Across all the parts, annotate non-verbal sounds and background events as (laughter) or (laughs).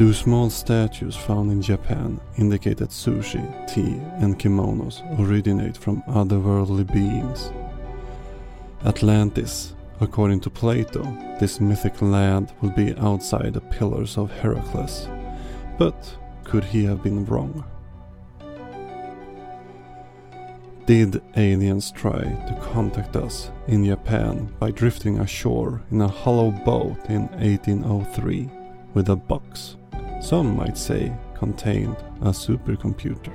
Do small statues found in Japan indicate that sushi, tea, and kimonos originate from otherworldly beings? Atlantis, according to Plato, this mythic land would be outside the pillars of Heracles. But could he have been wrong? Did aliens try to contact us in Japan by drifting ashore in a hollow boat in 1803 with a box, some might say contained a supercomputer?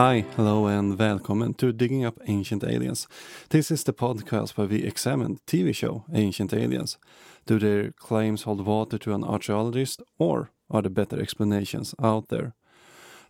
Hi, hello, and welcome to Digging Up Ancient Aliens. This is the podcast where we examine the TV show Ancient Aliens. Do their claims hold water to an archaeologist, or are there better explanations out there?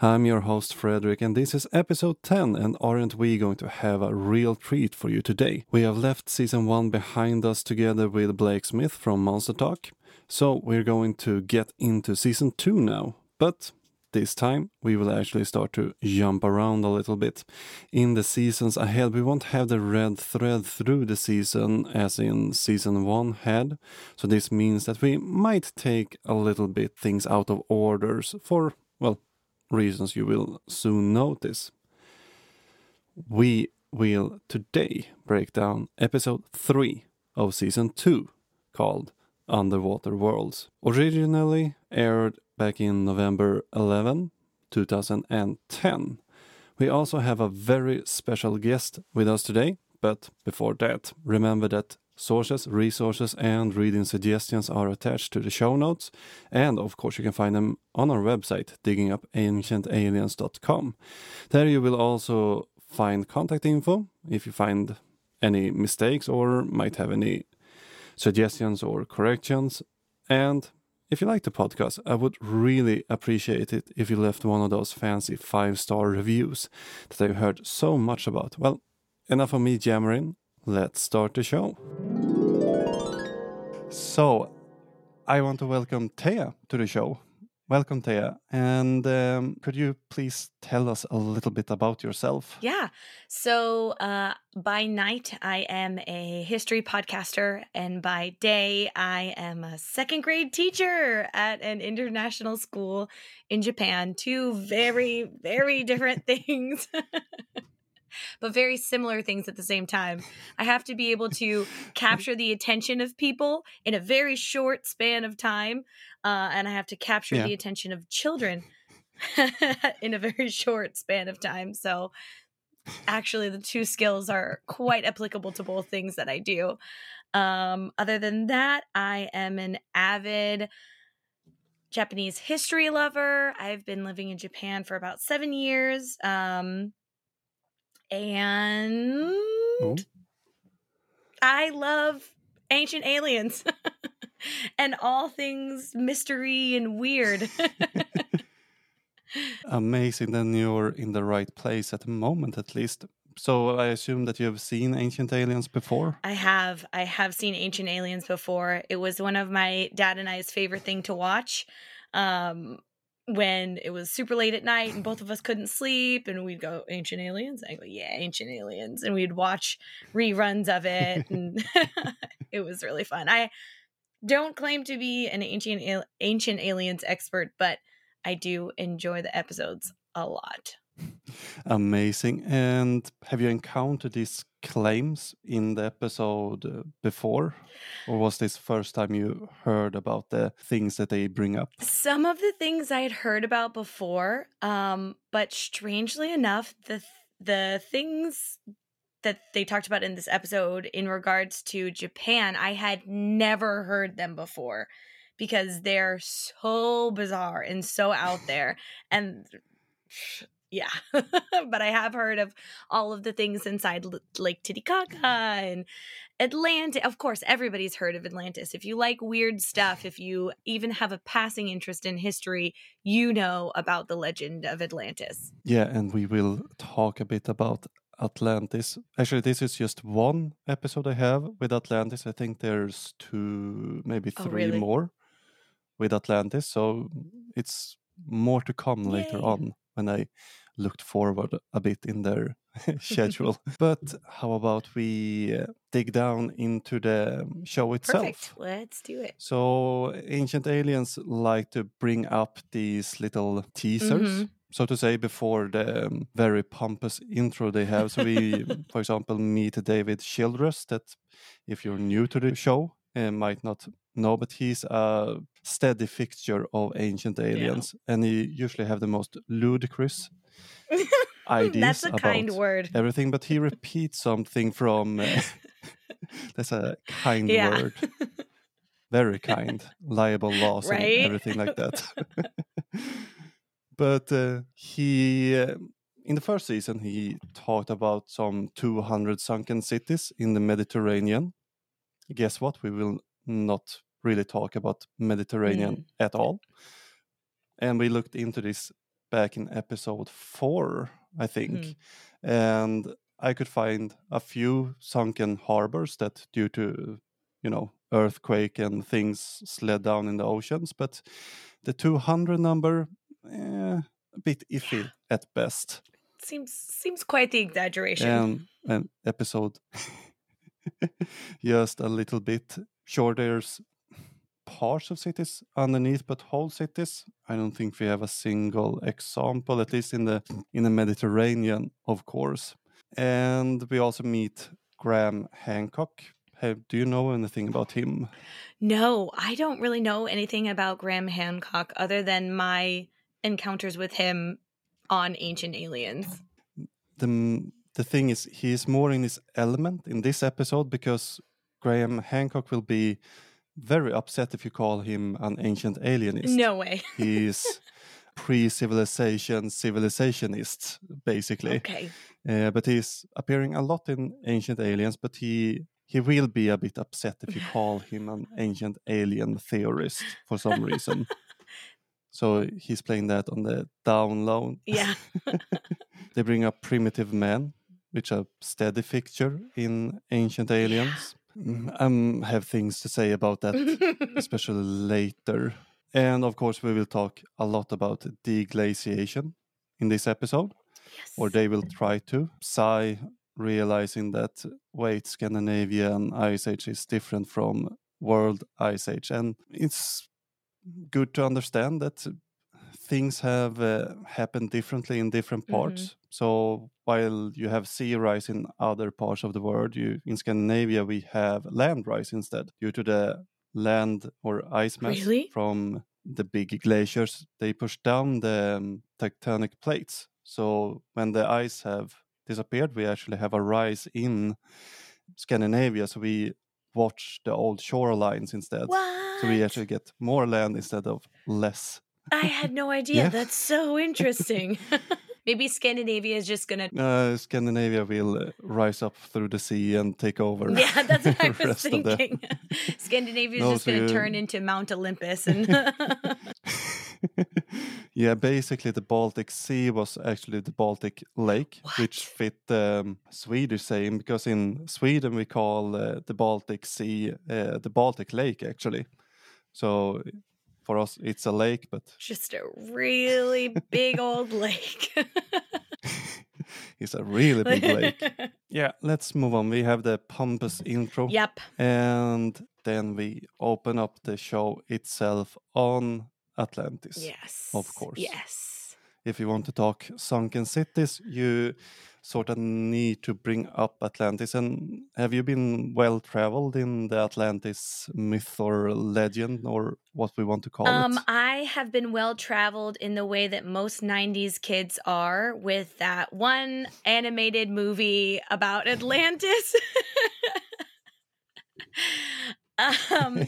I'm your host Frederick, and this is episode 10. And aren't we going to have a real treat for you today? We have left season 1 behind us together with Blake Smith from Monster Talk, so we're going to get into season 2 now. But this time we will actually start to jump around a little bit. In the seasons ahead, we won't have the red thread through the season as in season 1 had, so this means that we might take a little bit things out of orders for, well, reasons you will soon notice. We will today break down episode 3 of season 2 called Underwater Worlds. Originally aired back in November 11, 2010. We also have a very special guest with us today, but before that, remember that sources, resources, and reading suggestions are attached to the show notes, and of course, you can find them on our website, diggingupancientaliens.com. There you will also find contact info if you find any mistakes or might have any suggestions or corrections. And if you like the podcast, I would really appreciate it if you left one of those fancy five star reviews that I've heard so much about. Well, enough of me jammering. Let's start the show. So, I want to welcome Thea to the show. Welcome, Thea. And um, could you please tell us a little bit about yourself? Yeah. So uh, by night, I am a history podcaster. And by day, I am a second grade teacher at an international school in Japan. Two very, very different (laughs) things. (laughs) (laughs) but very similar things at the same time. I have to be able to capture the attention of people in a very short span of time, uh, and I have to capture yeah. the attention of children (laughs) in a very short span of time. So, actually, the two skills are quite applicable to both things that I do. Um, other than that, I am an avid Japanese history lover. I've been living in Japan for about seven years. Um, and oh. I love ancient aliens (laughs) and all things mystery and weird. (laughs) Amazing. Then you're in the right place at the moment, at least. So I assume that you have seen Ancient Aliens before? I have. I have seen Ancient Aliens before. It was one of my dad and I's favorite thing to watch. Um, when it was super late at night and both of us couldn't sleep and we'd go ancient aliens? I go yeah ancient aliens. And we'd watch reruns of it (laughs) and (laughs) it was really fun. I don't claim to be an ancient ancient aliens expert but i do enjoy the episodes a lot Amazing. And have you encountered these claims in the episode uh, before? Or was this first time you heard about the things that they bring up? Some of the things I had heard about before, um, but strangely enough, the the things that they talked about in this episode in regards to Japan, I had never heard them before because they're so bizarre and so out there and yeah (laughs) but i have heard of all of the things inside lake mm-hmm. titicaca and Atlantis, of course, everybody's heard of Atlantis. If you like weird stuff, if you even have a passing interest in history, you know about the legend of Atlantis. Yeah, and we will talk a bit about Atlantis. Actually, this is just one episode I have with Atlantis. I think there's two, maybe Oh, three really? more with Atlantis. So it's more to come later on when I looked forward a bit in their (laughs) schedule. (laughs) but how about we uh, dig down into the show itself? Perfect. Let's do it. So, Ancient Aliens like to bring up these little teasers, Mhm. so to say, before the um, very pompous intro they have. So, we, (laughs) for example, meet David Childress, that if you're new to the show, uh, might not know, but he's a steady fixture of Ancient Aliens, and he usually have the most ludicrous (laughs) ideas That's a kind about word. everything, but he (laughs) repeats something from. Uh, (laughs) that's a kind Yeah. word very kind, liable laws Right? and everything like that. but uh, he, uh, in the first season, he talked about some 200 sunken cities in the Mediterranean. Guess what? We will not really talk about Mediterranean Mm. at all. And we looked into this back in episode four, I think. Mhm. And I could find a few sunken harbors that, due to, you know, earthquake and things slid down in the oceans. But the 200 number, eh, a bit iffy at best. Seems seems quite the exaggeration. And an episode (laughs) just a little bit. Sure, there's parts of cities underneath, but whole cities. I don't think we have a single example, at least in the in the Mediterranean, of course. And we also meet Graham Hancock. Have, do you know anything about him? No, I don't really know anything about Graham Hancock other than my encounters with him on Ancient Aliens. the the thing is he is more in his element in this episode because Graham Hancock will be very upset if you call him an ancient alienist. No way. (laughs) He's pre-civilization civilizationist basically. Okay. Uh, but he's appearing a lot in Ancient Aliens, but he he will be a bit upset if you call him an ancient alien theorist for some reason. (laughs) so he's playing that on the down low. Yeah. (laughs) They bring up Primitive Man, which are steady fixture in Ancient Aliens. I have things to say about that, (laughs) especially later. And of course, we will talk a lot about deglaciation in this episode, yes. or they will try to. Psy realizing that wait, Scandinavian Ice Age is different from World Ice Age, and it's good to understand that things have uh, happened differently in different Mhm. parts. So while you have sea rise in other parts of the world, you in Scandinavia we have land rise instead due to the land or ice mass Really? from the big glaciers. They push down the um, tectonic plates. So when the ice have disappeared, we actually have a rise in Scandinavia. So we watch the old shorelines instead. what? So we actually get more land instead of less. I had no idea. Yeah. That's so interesting. (laughs) Maybe Scandinavia is just gonna. Uh, Scandinavia will uh, rise up through the sea and take over. (laughs) Yeah, that's what (laughs) I was rest of the- thinking. Scandinavia is No, just so gonna you- turn into Mount Olympus, and yeah, basically the Baltic Sea was actually the Baltic Lake, which fit the um, Swedish saying because in Sweden we call uh, the Baltic Sea uh, the Baltic Lake actually. So for us it's a lake, but just a really big old lake. (laughs) it's a really big lake. (laughs) Yeah, let's move on. We have the pompous intro. yep. And then we open up the show itself on Atlantis. Yes. Of course. Yes. If you want to talk sunken cities, you sort of need to bring up Atlantis. And have you been well traveled in the Atlantis myth or legend or what we want to call Um, it? I have been well traveled in the way that most 90s kids are with that one animated movie about Atlantis. (laughs) Um,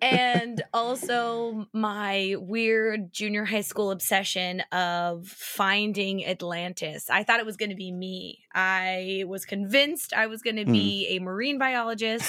and also my weird junior high school obsession of finding Atlantis. I thought it was going to be me. I was convinced I was going to Mm. be a marine biologist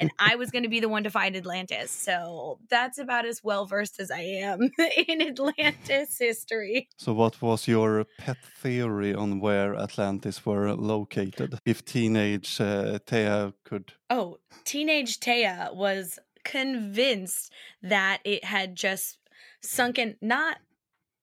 and I was going to be the one to find Atlantis. So that's about as well versed as I am (laughs) in Atlantis history. So, what was your pet theory on where Atlantis were located? If teenage uh, Thea could. Oh, teenage Thea was convinced that it had just sunken not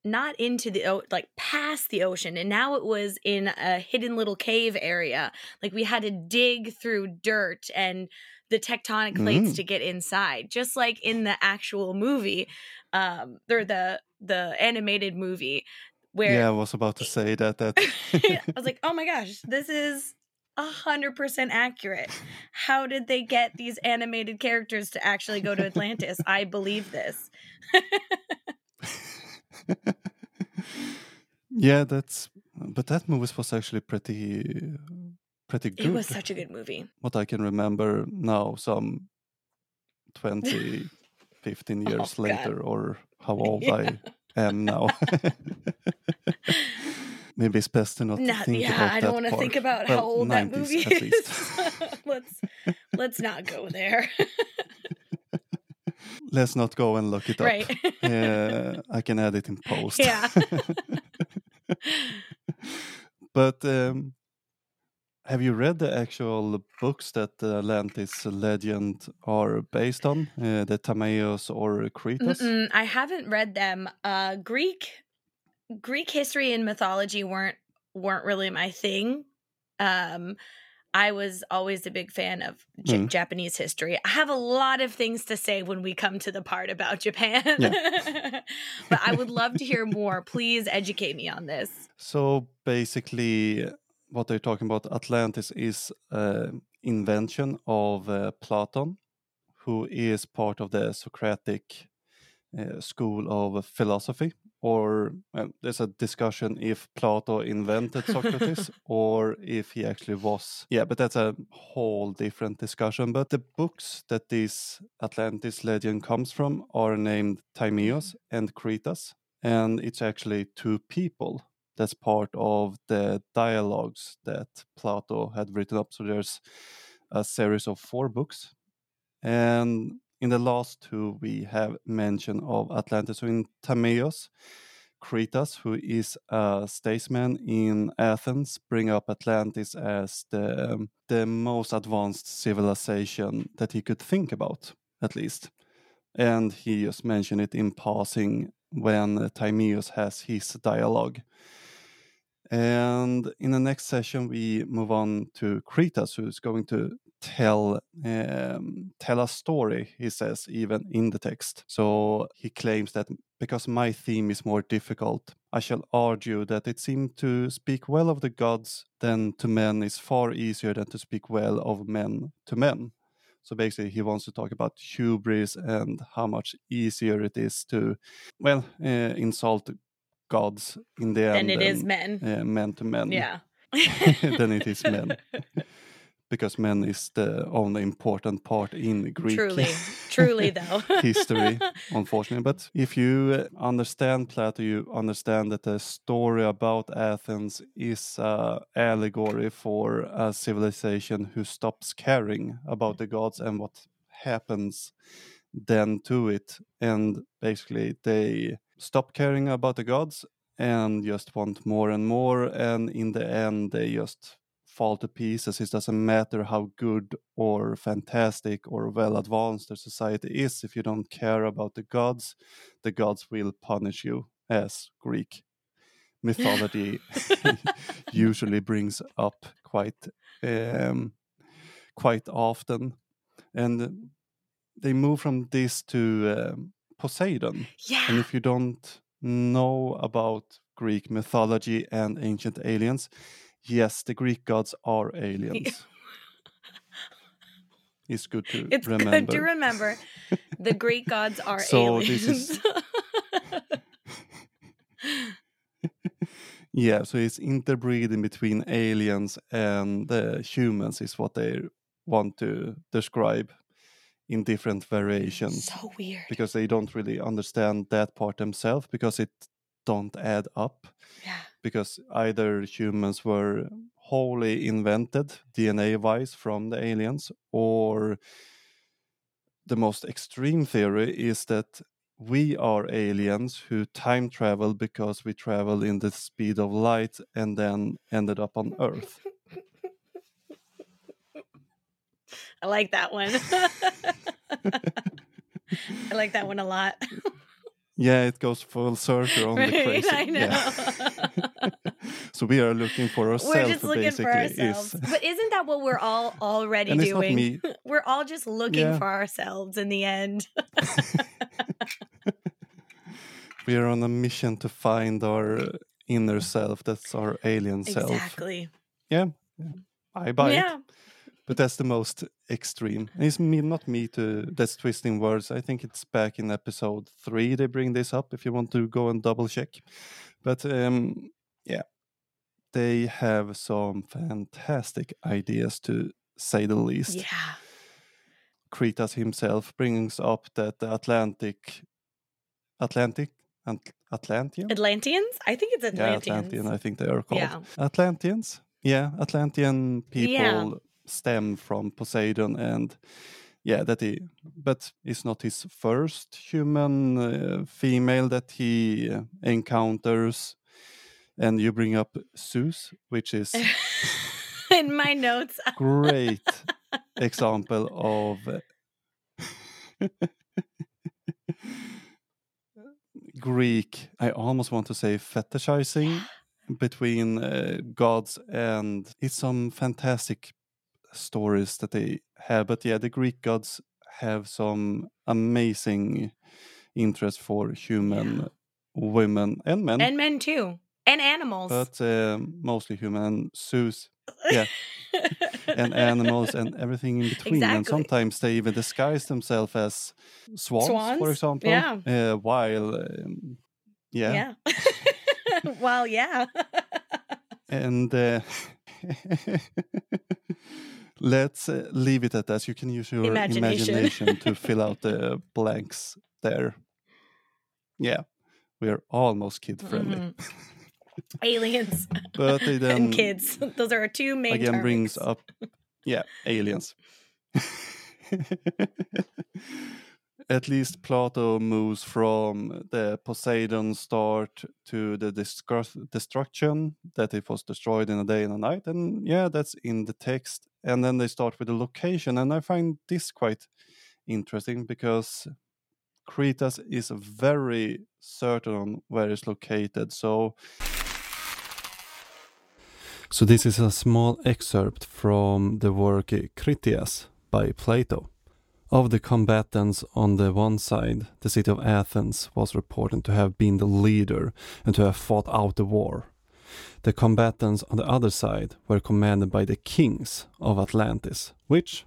not into the o- like past the ocean and now it was in a hidden little cave area like we had to dig through dirt and the tectonic plates Mm. to get inside just like in the actual movie um or the the animated movie where Yeah, I was about to say that. that (laughs) I was like, (laughs) oh my gosh, this is a hundred percent accurate. How did they get these animated characters to actually go to Atlantis? I believe this. (laughs) yeah, that's. But that movie was actually pretty, pretty good. It was such a good movie. what I can remember now, some 20, 15 (laughs) years Oh, God. later, or how (laughs) old Yeah. I am now. (laughs) Maybe it's best to not Not, think yeah, about I don't want to think about Well, how old that 90s movie is. let's let's not go there. Let's not go and look it up. right. Uh, I can add it in post. Yeah. but um, have you read the actual books that the Atlantis legend are based on? Uh, the Timaeus or Critias? Mm-mm, I haven't read them. Uh, Greek Greek history and mythology weren't weren't really my thing. Um, I was always a big fan of J- Mm. Japanese history. I have a lot of things to say when we come to the part about Japan, (laughs) but I would love to hear (laughs) more. Please educate me on this. So basically, what they're talking about Atlantis is an invention of uh, Platon, who is part of the Socratic uh, school of philosophy. Or there's a discussion if Plato invented Socrates (laughs) or if he actually was. Yeah, but that's a whole different discussion. But the books that this Atlantis legend comes from are named Timaeus and Critias, and it's actually two people that's part of the dialogues that Plato had written up. So there's a series of four books. And in the last two, we have mention of Atlantis. So in Timaeus, Critias, who is a statesman in Athens, bring up Atlantis as the, um, the most advanced civilization that he could think about, at least. And he just mentioned it in passing when Timaeus has his dialogue. And in the next session, we move on to Critias, who's going to tell um, tell a story. He says even in the text. So he claims that because my theme is more difficult, I shall argue that it seemed to speak well of the gods than to men is far easier than to speak well of men to men. So basically, he wants to talk about hubris and how much easier it is to, well, uh, insult gods in the Then end. it is men. uh, men to men. Yeah. (laughs) (laughs) Then it is men. Because men is the only important part in Greek Truly, (laughs) truly though. history, unfortunately. But if you uh, understand Plato, you understand that the story about Athens is an allegory for a civilization who stops caring about the gods and what happens then to it. And basically, they stop caring about the gods and just want more and more. And in the end, they just fall to pieces. It doesn't matter how good or fantastic or well advanced the society is. If you don't care about the gods, the gods will punish you, as Greek mythology (laughs) usually brings up quite um, quite often. And they move from this to um, Poseidon. Yeah. And if you don't know about Greek mythology and ancient aliens, yes, the Greek gods are aliens. it's good to It's remember. good to remember. (laughs) The Greek gods are So this aliens. is- (laughs) yeah, so it's interbreeding between aliens and uh, humans is what they want to describe in different variations So weird. because they don't really understand that part themselves because it don't add up Yeah. because either humans were wholly invented DNA wise from the aliens or the most extreme theory is that we are aliens who time travel because we travel in the speed of light and then ended up on earth (laughs) I like that one. I like that one a lot. yeah it goes full circle on the crazy I know. yeah. (laughs) so we are looking for We're ourselves just looking for basically ourselves. is (laughs) But isn't that what we're all already and doing? (laughs) We're all just looking Yeah. for ourselves in the end. we are on a mission to find our inner self that's our alien self Exactly. yeah i buy it Yeah. But that's the most extreme. And it's me, not me to that's twisting words. I think it's back in episode three they bring this up. If you want to go and double check, but um, yeah, they have some fantastic ideas to say the least. Yeah. Critias himself brings up that the Atlantic, Atlantic, Ant- Atlantean, Atlanteans? I think it's Atlanteans. yeah, Atlantean. I think they are called Yeah. Atlanteans. Yeah, Atlantean people Yeah. Stem from Poseidon, and yeah, that he, but it's not his first human uh, female that he uh, encounters. And you bring up Zeus, which is (laughs) in my notes. (laughs) great example of uh, (laughs) Greek. I almost want to say fetishizing (gasps) between uh, gods, and it's some fantastic stories that they have. But yeah, the Greek gods have some amazing interest for human women and men, and men too. And animals. but um, mostly human. Zeus (laughs) yeah. and animals and everything in between. And sometimes they even disguise themselves as swans, for example. Yeah. Uh, while, um, yeah. yeah. (laughs) well, yeah. (laughs) And uh, let's uh, leave it at that. You can use your Imagination. imagination to (laughs) fill out the blanks there. Yeah, we are almost kid friendly. Mhm. (laughs) Aliens But they (laughs) then and kids. Those are our two main again brings up yeah aliens at least plato moves from the poseidon start to the destruction that it was destroyed in a day and a night and yeah that's in the text and then they start with the location and i find this quite interesting because Critias is very certain on where it's located so so this is a small excerpt from the work Critias by Plato. Of the combatants on the one side, the city of Athens was reported to have been the leader and to have fought out the war. The combatants on the other side were commanded by the kings of Atlantis, which,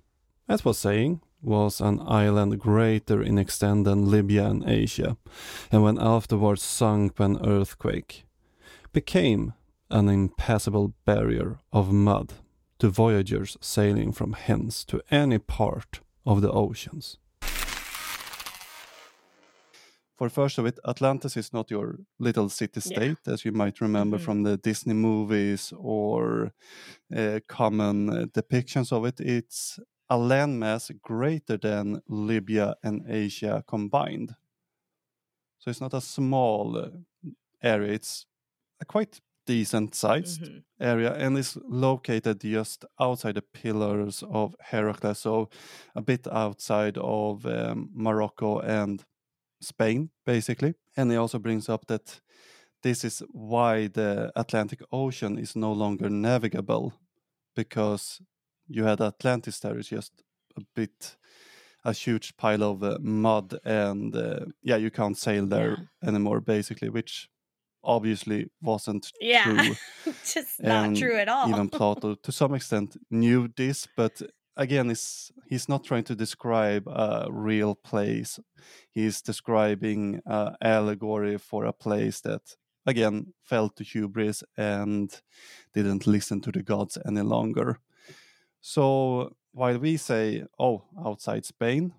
as was saying, was an island greater in extent than Libya and Asia, and when afterwards sunk by an earthquake, became an impassable barrier of mud to voyagers sailing from hence to any part of the oceans. For first of it, Atlantis is not your little city state, as you might remember Mhm. from the Disney movies or uh, common uh, depictions of it. It's a landmass greater than Libya and Asia combined. So it's not a small uh, area, it's a quite decent sized Mhm. area and is located just outside the pillars of Heracles, so a bit outside of um, Morocco and Spain, basically. And he also brings up that this is why the Atlantic Ocean is no longer navigable because you had Atlantis there is just a bit a huge pile of uh, mud and uh, yeah you can't sail there anymore basically which obviously wasn't Yeah. true (laughs) Just not true at all. even Plato, to some extent, knew this, but again, is he's not trying to describe a real place. He's describing an allegory for a place that, again, fell to hubris and didn't listen to the gods any longer. So while we say, "Oh, outside Spain,"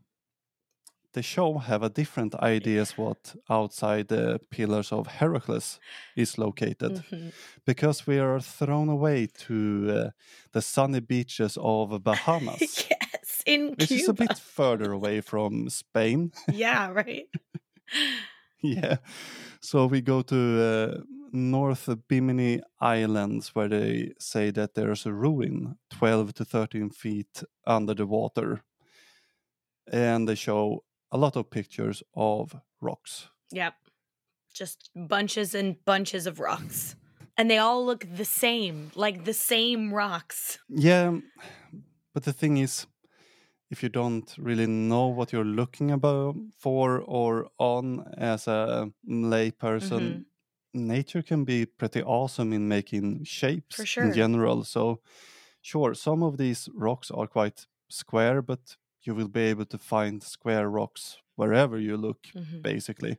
the show have a different ideas what outside the pillars of Heracles is located Mhm. because we are thrown away to uh, the sunny beaches of Bahamas. (laughs) yes, in Which is a bit further away from Spain. (laughs) yeah, right. yeah. So we go to uh, North Bimini Islands where they say that there's a ruin 12 to 13 feet under the water. And they show a lot of pictures of rocks. Yep. Just bunches and bunches of rocks. And they all look the same, like the same rocks. Yeah, but the thing is, if you don't really know what you're looking about for or on as a layperson, Mhm. nature can be pretty awesome in making shapes sure. in general. So, sure, some of these rocks are quite square, but you will be able to find square rocks wherever you look, Mhm. basically.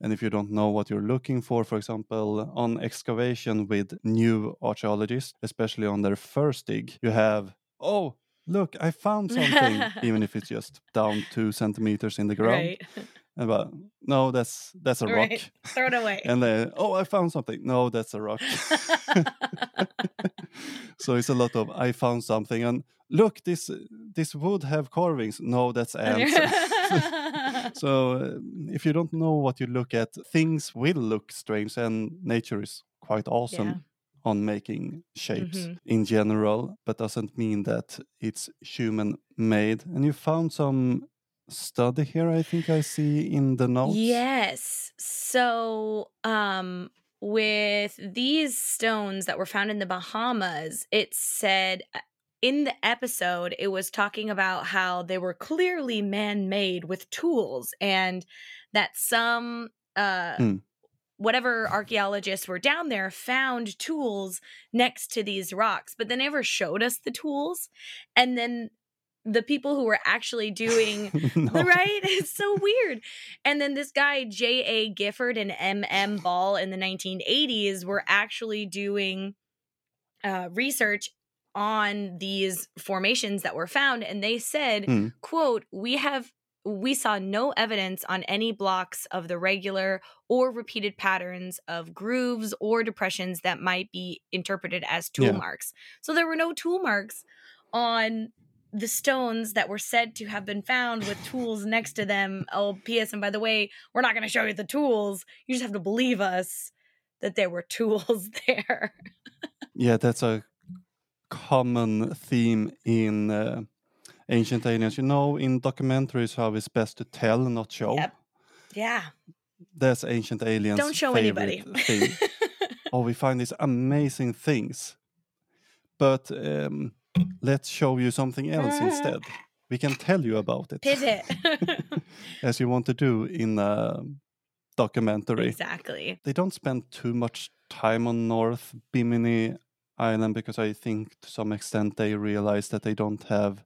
And if you don't know what you're looking for, for example, on excavation with new archaeologists, especially on their first dig, you have, oh, look, I found something, (laughs) even if it's just down two centimeters in the ground. Right. (laughs) And but no, that's that's a rock. Throw it away. And then, oh, I found something. No, that's a rock. (laughs) so it's a lot of I found something, and look, this this would have carvings. No, that's ants. (laughs) (laughs) so uh, if you don't know what you look at, things will look strange, and nature is quite awesome Yeah. on making shapes Mhm. in general, but doesn't mean that it's human made. And you found some study here, I think I see in the notes. Yes. So, um, with these stones that were found in the Bahamas, it said uh, in the episode, it was talking about how they were clearly man made with tools and that some, uh, Mm. whatever archaeologists were down there found tools next to these rocks, but they never showed us the tools. And then the people who were actually doing (laughs) (laughs) No. right? It's so weird. And then this guy, J.A. Gifford and M.M. Ball in the 1980s were actually doing uh, research on these formations that were found. And they said, Hmm. quote, we have we saw no evidence on any blocks of the regular or repeated patterns of grooves or depressions that might be interpreted as tool Yeah. marks. So there were no tool marks on the stones that were said to have been found with tools next to them. Oh, P.S. And by the way, we're not going to show you the tools. You just have to believe us that there were (laughs) tools there. Yeah, that's a common theme in uh, ancient aliens. You know, in documentaries, how it's best to tell, not show. Yep. Yeah. That's ancient aliens. Don't show anybody. thing. (laughs) oh, we find these amazing things, but um, let's show you something else instead. (laughs) We can tell you about it, Pivot. (laughs) as you want to do in a documentary. exactly. they don't spend too much time on North Bimini Island because I think to some extent they realize that they don't have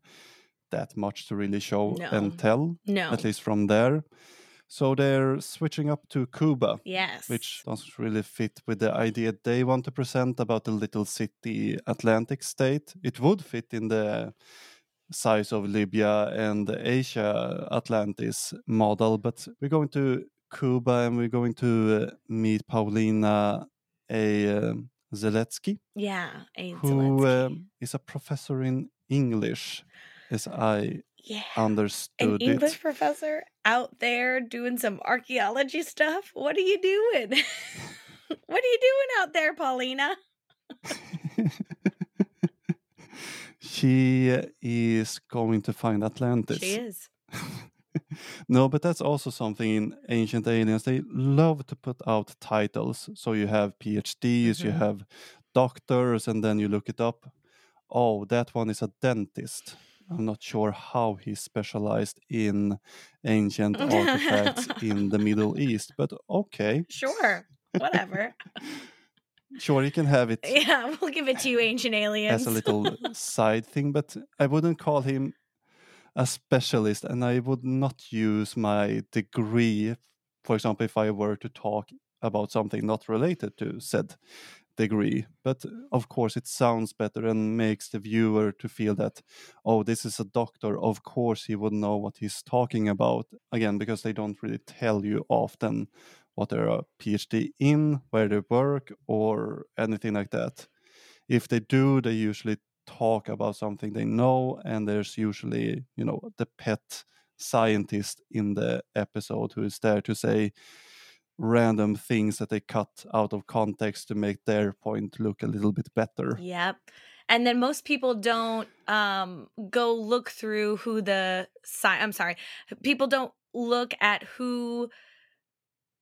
that much to really show No. and tell, No. at least from there. So they're switching up to Cuba, Yes. which doesn't really fit with the idea they want to present about the little city Atlantic state. It would fit in the size of Libya and the Asia Atlantis model, but we're going to Cuba and we're going to uh, meet Paulina A. um Zelitsky, Yeah. A. who um, is a professor in English, as I yeah. uh, An English it. professor out there doing some archaeology stuff. What are you doing? (laughs) what are you doing out there, Paulina? (laughs) she is going to find Atlantis. She is. (laughs) no, but that's also something in Ancient Aliens. They love to put out titles. So you have PhDs, you Mhm. have doctors, and then you look it up. Oh, that one is a dentist. I'm not sure how he specialized in ancient artifacts mm-hmm. in the Middle East, but okay, (laughs) Sure. Whatever. sure, you can have it (laughs) yeah, we'll give it to you, ancient aliens. as a little (laughs) side thing, but I wouldn't call him a specialist, and I would not use my degree, for example, if I were to talk about something not related to said degree but uh, of course it sounds better and makes the viewer to feel that oh this is a doctor. Of course he would know what he's talking about. Again because they don't really tell you often what they're uh, a phd in where they work or anything like that. If they do they usually talk about something they know and there's usually you know the pet scientist in the episode who is there to say random things that they cut out of context to make their point look a little bit better. Yep. And then most people don't um, go look through who the I'm sorry, people don't look at who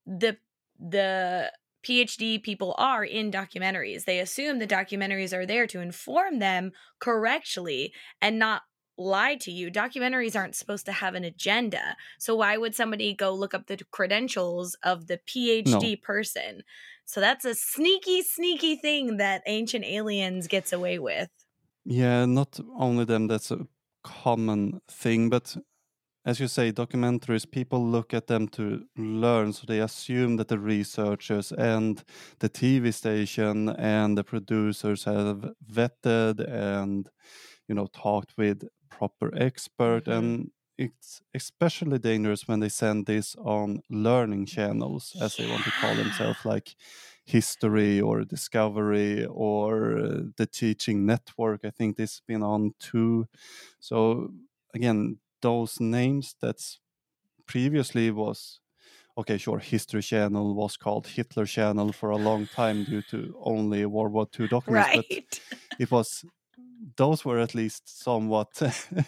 the the PhD people are in documentaries. They assume the documentaries are there to inform them correctly and not lie to you. Documentaries aren't supposed to have an agenda. So why would somebody go look up the credentials of the PhD no. person? So that's a sneaky, sneaky thing that Ancient Aliens gets away with. Yeah, not only them, that's a common thing, but as you say, documentaries, people look at them to learn. So they assume that the researchers and the TV station and the producers have vetted and, you know, talked with proper expert mm-hmm. and it's especially dangerous when they send this on learning channels as yeah. they want to call themselves like history or discovery or uh, the teaching network i think this has been on too so again those names that's previously was okay sure history channel was called hitler channel for a long time due to only world war ii documents right. but (laughs) it was those were at least somewhat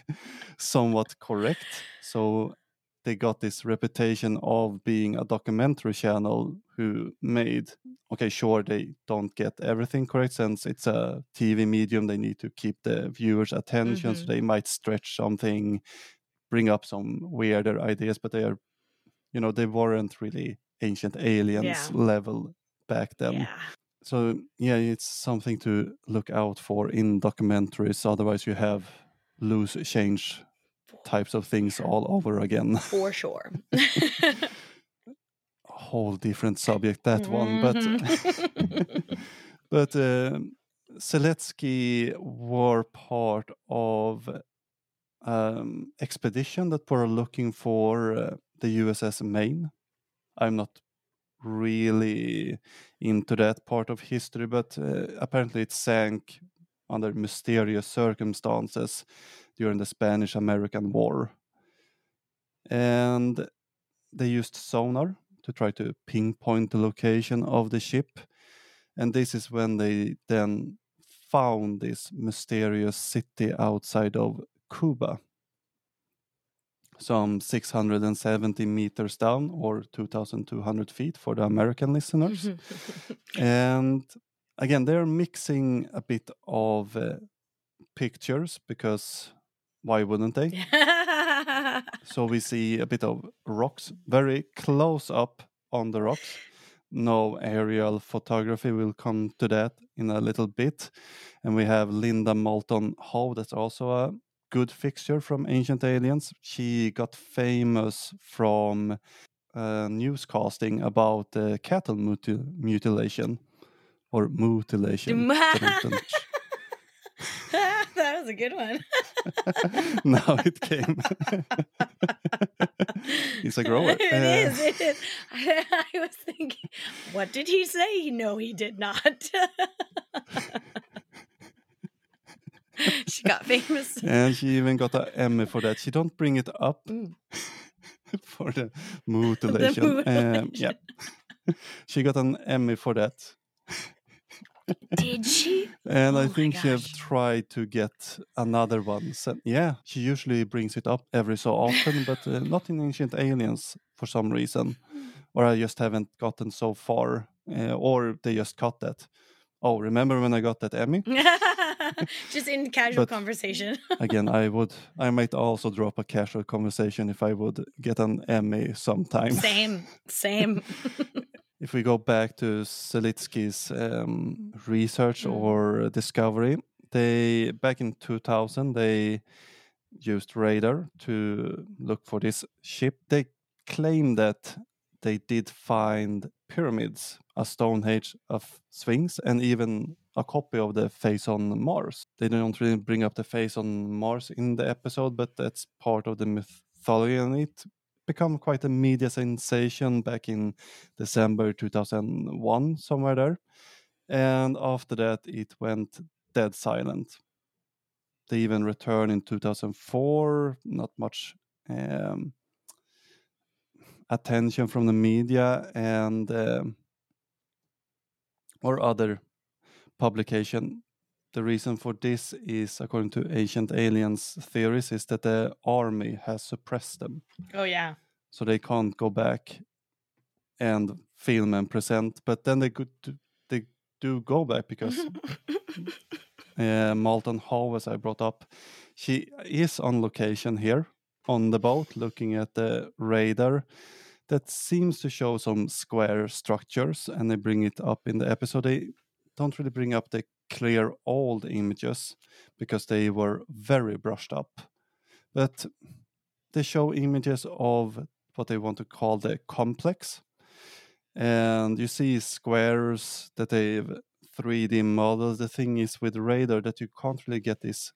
(laughs) somewhat correct. So they got this reputation of being a documentary channel who made okay sure they don't get everything correct since it's a tv medium they need to keep the viewers attention mm-hmm. so they might stretch something bring up some weirder ideas but they are you know they weren't really ancient aliens yeah. level back then yeah so yeah, it's something to look out for in documentaries. Otherwise, you have loose change types of things all over again. For sure. (laughs) (laughs) A whole different subject that one, but mm-hmm. (laughs) but uh, Zelitsky were part of um, expedition that were looking for uh, the USS Maine. I'm not really into that part of history, but uh, apparently it sank under mysterious circumstances during the Spanish American War. And they used sonar to try to pinpoint the location of the ship. And this is when they then found this mysterious city outside of Cuba some 670 meters down or 2,200 feet for the American listeners. (laughs) and again, they're mixing a bit of uh, pictures because why wouldn't they? (laughs) so we see a bit of rocks very close up on the rocks. No aerial photography, we'll come to that in a little bit. And we have Linda Moulton Howe, that's also a good fixture from Ancient Aliens. She got famous from uh, newscasting about uh, cattle mutil mutilation or mutilation. (laughs) that was a good one. (laughs) now it came. (laughs) He's a grower. It uh, is. It is. I, I was thinking, what did he say? No, he did not. (laughs) she got famous. (laughs) and she even got an Emmy for that. She don't bring it up mm. (laughs) for the mutilation. The mutilation. Um, yeah, she got an Emmy for that. Did she? And oh I think she have tried to get another one. Sent. Yeah, she usually brings it up every so often, but uh, not in Ancient Aliens for some reason, hmm. or I just haven't gotten so far, uh, or they just cut that. Oh, remember when I got that Emmy? (laughs) just in casual but conversation. (laughs) again, I would, I might also drop a casual conversation if I would get an Emmy sometime. Same, same. (laughs) if we go back to Zelitsky's um, research mm. or discovery, they back in 2000 they used radar to look for this ship. They claim that they did find pyramids a Stonehenge of Sphinx and even a copy of the face on Mars. They don't really bring up the face on Mars in the episode, but that's part of the mythology, and it become quite a media sensation back in December 2001, somewhere there. And after that, it went dead silent. They even returned in 2004, not much um, attention from the media and um, or other publication. The reason for this is, according to Ancient Aliens theories, is that the army has suppressed them. Oh yeah. So they can't go back and film and present. But then they could they do go back because (laughs) uh, Malton Howe, as I brought up, she is on location here on the boat, looking at the radar that seems to show some square structures, and they bring it up in the episode. They don't really bring up the clear old images because they were very brushed up, but they show images of what they want to call the complex. And you see squares that they've 3D models. The thing is with radar that you can't really get these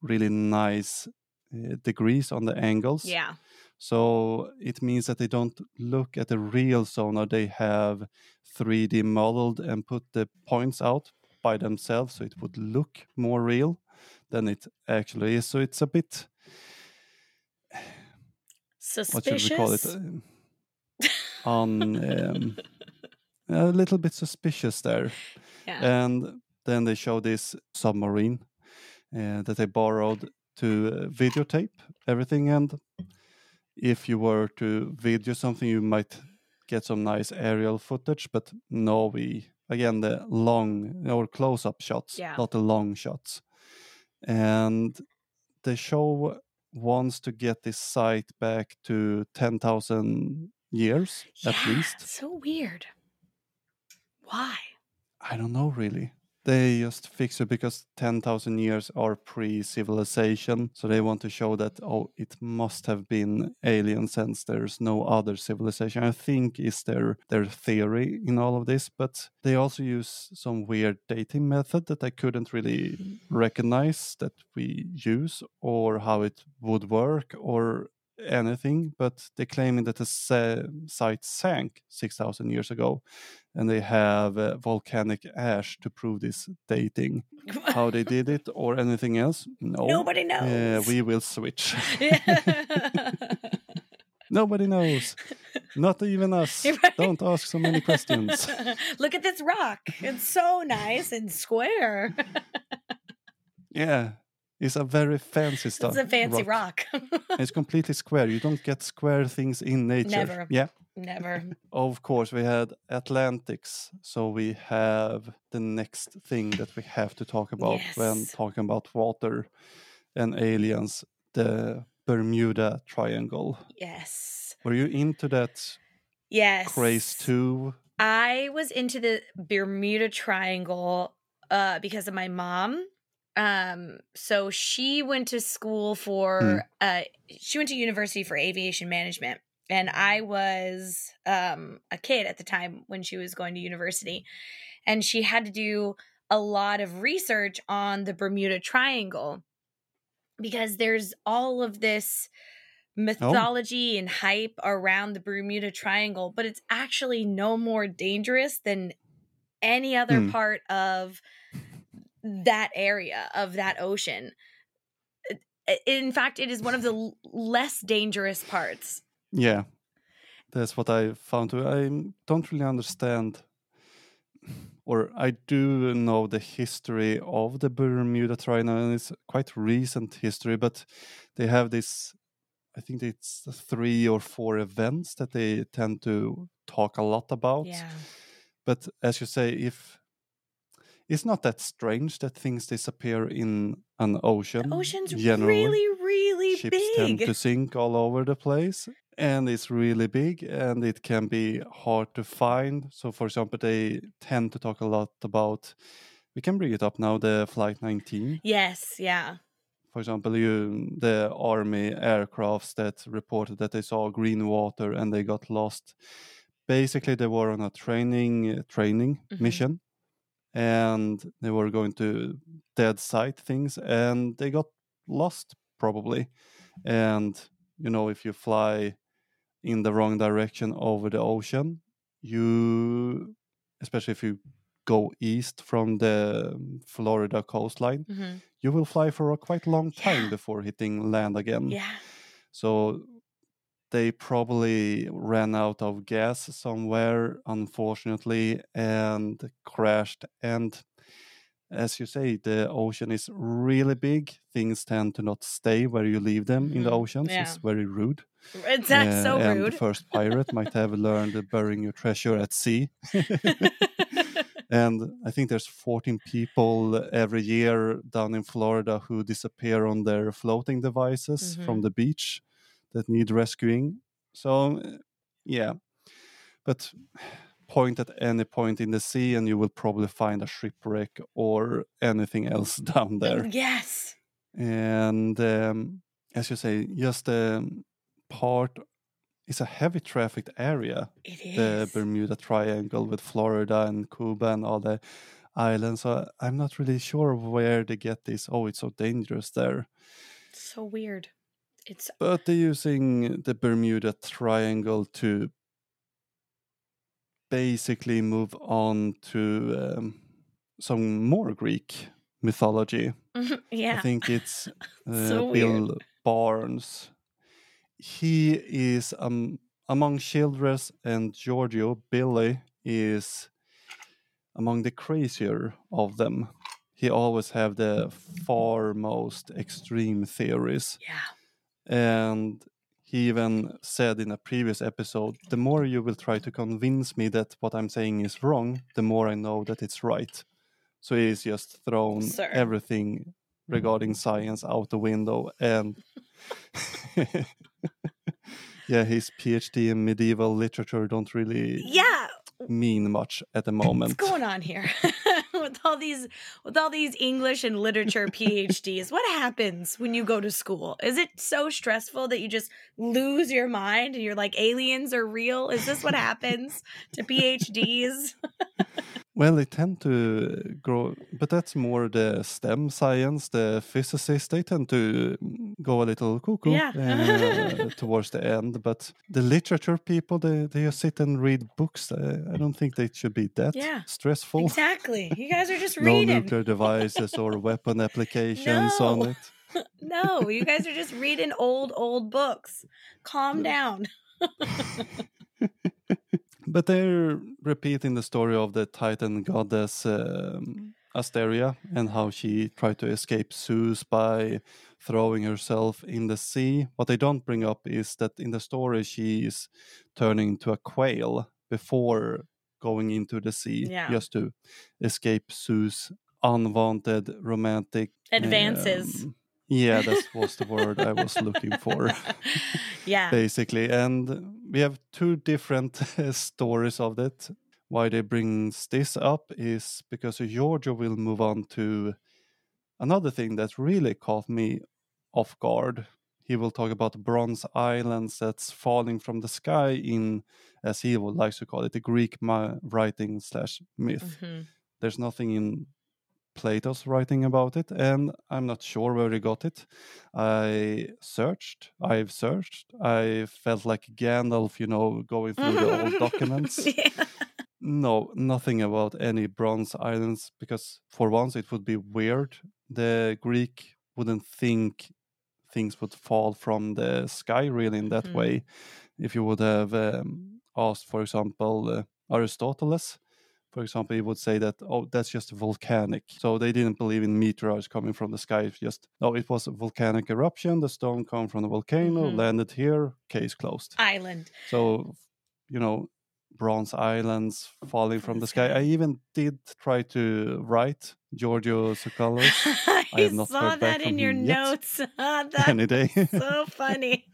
really nice uh, degrees on the angles. Yeah. So it means that they don't look at the real sonar. They have 3D modeled and put the points out by themselves so it would look more real than it actually is. So it's a bit. Suspicious. What should we call it? Um, on um, (laughs) a little bit suspicious there. Yeah. And then they show this submarine uh, that they borrowed to uh, videotape everything. And if you were to video something, you might get some nice aerial footage. But no, we again the long or close-up shots, Yeah. not the long shots. And the show wants to get this site back to ten thousand years at least. So weird. Why? I don't know really. They just fix it because 10,000 years are pre civilization. So they want to show that, oh, it must have been alien since there's no other civilization. I think is their, their theory in all of this. But they also use some weird dating method that I couldn't really mm. recognize that we use or how it would work or anything. But they're claiming that the site sank 6,000 years ago and they have uh, volcanic ash to prove this dating. How they did it or anything else? No. Nobody Uh, knows. we will switch. (laughs) (laughs) Nobody knows. Not even us. (laughs) Right. Don't ask so many questions. Look at this rock. It's so nice and square. Yeah. It's a very fancy stuff. it's a fancy rock. (laughs) It's completely square. You don't get square things in nature. Never. Yeah. Never. Of course, we had Atlantics. So we have the next thing that we have to talk about when talking about water and aliens the Bermuda Triangle. Yes. Were you into that Yes. craze too? I was into the Bermuda Triangle uh, because of my mom. Um, so she went to school for uh, she went to university for aviation management, and I was um a kid at the time when she was going to university, and she had to do a lot of research on the Bermuda Triangle because there's all of this mythology and hype around the Bermuda Triangle, but it's actually no more dangerous than any other Hmm. part of that area of that ocean. In fact, it is one of the l- less dangerous parts. Yeah, that's what I found too. I don't really understand, or I do know the history of the Bermuda Triangle, and it's quite recent history. But they have this, I think it's three or four events that they tend to talk a lot about. Yeah. But as you say, if it's not that strange that things disappear in an ocean. The ocean's generally really, really ships tend to sink all over the place and it's really big and it can be hard to find so for example they tend to talk a lot about we can bring it up now the flight 19 Yes, yeah. for example you the army aircrafts that reported that they saw green water and they got lost basically they were on a training training Mhm. mission and they were going to dead sight things and they got lost probably and you know if you fly in the wrong direction over the ocean you especially if you go east from the florida coastline Mhm. you will fly for a quite long time Yeah. before hitting land again Yeah. so they probably ran out of gas somewhere, unfortunately, and crashed. And as you say, the ocean is really big. Things tend to not stay where you leave them in the Mhm. oceans. It's very rude. It's that's so Uh, and rude. the first pirate might have learned burying your treasure at sea. (laughs) (laughs) and I think there's 14 people every year down in Florida who disappear on their floating devices from Mhm. the beach that need rescuing. So, uh, yeah. But point at any point in the sea, and you will probably find a shipwreck or anything else (laughs) down there. yes. And um, as you say, just the part is a heavy trafficked area It is. the Bermuda Triangle with Florida and Cuba and all the islands. So I'm not really sure where they get this. Oh, it's so dangerous there. so weird. It's But they're using the Bermuda Triangle to basically move on to um, some more Greek mythology. yeah. I think (laughs) it's uh, So Bill Birnes. He is um, among Childress and Giorgio. Billy is among the crazier of them. He always have the far most extreme theories, yeah. And he even said in a previous episode, "The more you will try to convince me that what I'm saying is wrong, the more I know that it's right." So he's just thrown Sir. everything regarding science out the window and (laughs) yeah his phd in medieval literature don't really Yeah. Mean much at the moment What's going on here (laughs) with all these with all these English and literature PhDs? What happens when you go to school? Is it so stressful that you just lose your mind and you're like aliens are real? Is this what happens to PhDs? (laughs) well they tend to grow but that's more the stem science the physicists they tend to go a little cuckoo Yeah. uh, (laughs) towards the end but the literature people they, they just sit and read books uh, i don't think they should be that Yeah. stressful Exactly. You guys are just (laughs) no reading. nuclear devices or (laughs) weapon applications on it No, you guys are just reading old old books. Calm down. But they're repeating the story of the Titan goddess um, Asteria and how she tried to escape Zeus by throwing herself in the sea. What they don't bring up is that in the story she is turning into a quail before going into the sea Yeah. just to escape Zeus' unwanted romantic Advances. um, yeah, that was the word I was looking for (laughs) yeah. basically and we have two different (laughs) stories of that why they brings this up is because Giorgio will move on to another thing that really caught me off guard he will talk about bronze islands that's falling from the sky in as he would like to call it the greek ma- writing slash myth Mhm. there's nothing in Plato's writing about it, and I'm not sure where he got it. I searched, I've searched, I felt like Gandalf, you know, going through the old (laughs) documents. Yeah. No, nothing about any bronze islands, because for once it would be weird. The Greek wouldn't think things would fall from the sky really in that Mhm. way. If you would have um, asked, for example, uh, Aristoteles, for example, he would say that, oh, that's just volcanic. So they didn't believe in meteorites coming from the sky. It's just, no, it was a volcanic eruption. The stone come from the volcano, Mhm. landed here, case closed. Island. So, you know, bronze islands falling from the sky. I even did try to write Giorgio Tsoukalos (laughs) I, I saw that in your him yet. notes. (laughs) (laughs) That's any day. so funny.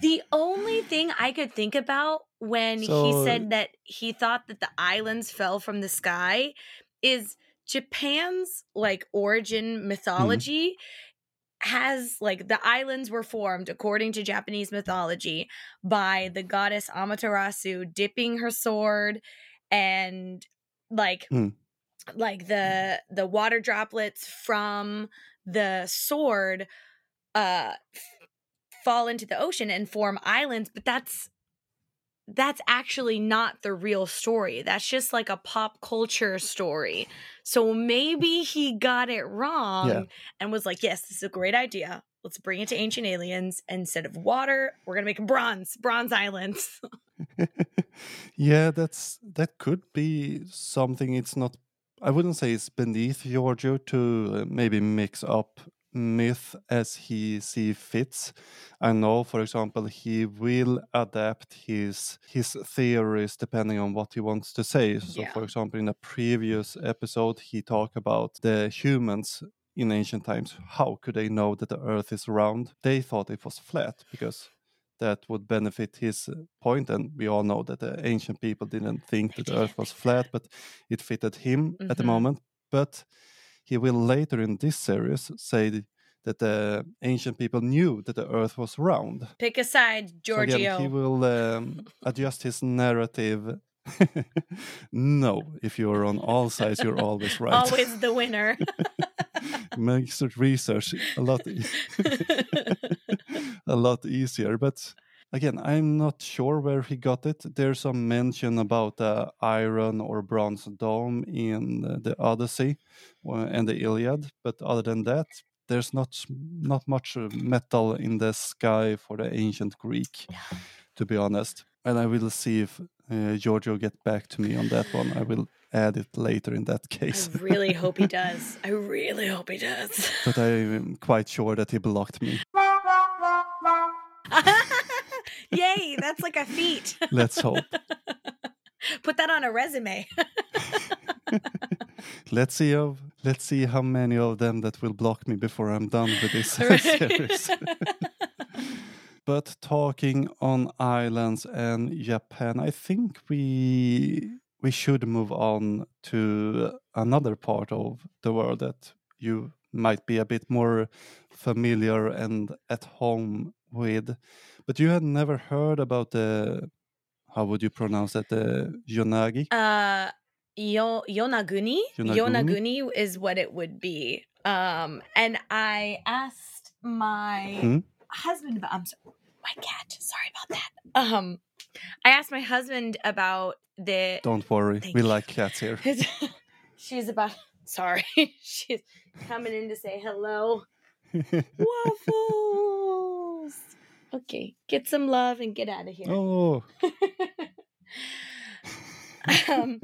The only thing I could think about when he said that he thought that the islands fell from the sky is Japan's like origin mythology has like the islands were formed according to Japanese mythology by the goddess Amaterasu dipping her sword and like Hmm. like the the water droplets from the sword uh fall into the ocean and form islands but that's that's actually not the real story. That's just like a pop culture story. So maybe he got it wrong and was like yes this is a great idea. Let's bring it to ancient aliens. Instead of water we're gonna make bronze bronze islands. (laughs) Yeah, that's that could be something. It's not. I wouldn't say it's beneath Giorgio to uh, maybe mix up myth as he see fits. I know, for example, he will adapt his his theories depending on what he wants to say. So, Yeah. for example, in a previous episode, he talked about the humans in ancient times. How could they know that the Earth is round? They thought it was flat because that would benefit his point and we all know that the ancient people didn't think that the earth was flat but it fitted him at the Mhm. moment but he will later in this series say that the ancient people knew that the earth was round. Pick a side so again, giorgio. he will um, adjust his narrative. (laughs) No if you're on all sides you're always (laughs) right. Always the winner. (laughs) Makes research a lot e- a lot easier. But again, I'm not sure where he got it. There's some mention about the iron or bronze dome in the Odyssey uh, and the Iliad, but other than that, there's not not much metal in the sky for the ancient Greek, to be honest. And I will see if uh, Giorgio get back to me on that one. I will add it later in that (laughs) case. i really hope he (laughs) does i really hope he does but I'm quite sure that he blocked me. (laughs) yay that's like a feat (laughs) Let's hope. put that on a resume (laughs) let's see of let's see how many of them that will block me before I'm done with this (laughs) series. but talking on islands and Japan, I think we we should move on to another part of the world that you might be a bit more familiar and at home with. But you had never heard about the how would you pronounce that the Yonagi? uh Yo- Yonaguni? Yonaguni? Yonaguni is what it would be. Um, and I asked my Hmm? husband about. I'm sorry, my cat. Sorry about that. Um, I asked my husband about the. Don't worry, Thank we you. like cats here. (laughs) She's about. Sorry, (laughs) she's coming in to say hello. (laughs) Waffles. Okay, get some love and get out of here. oh, (laughs) um,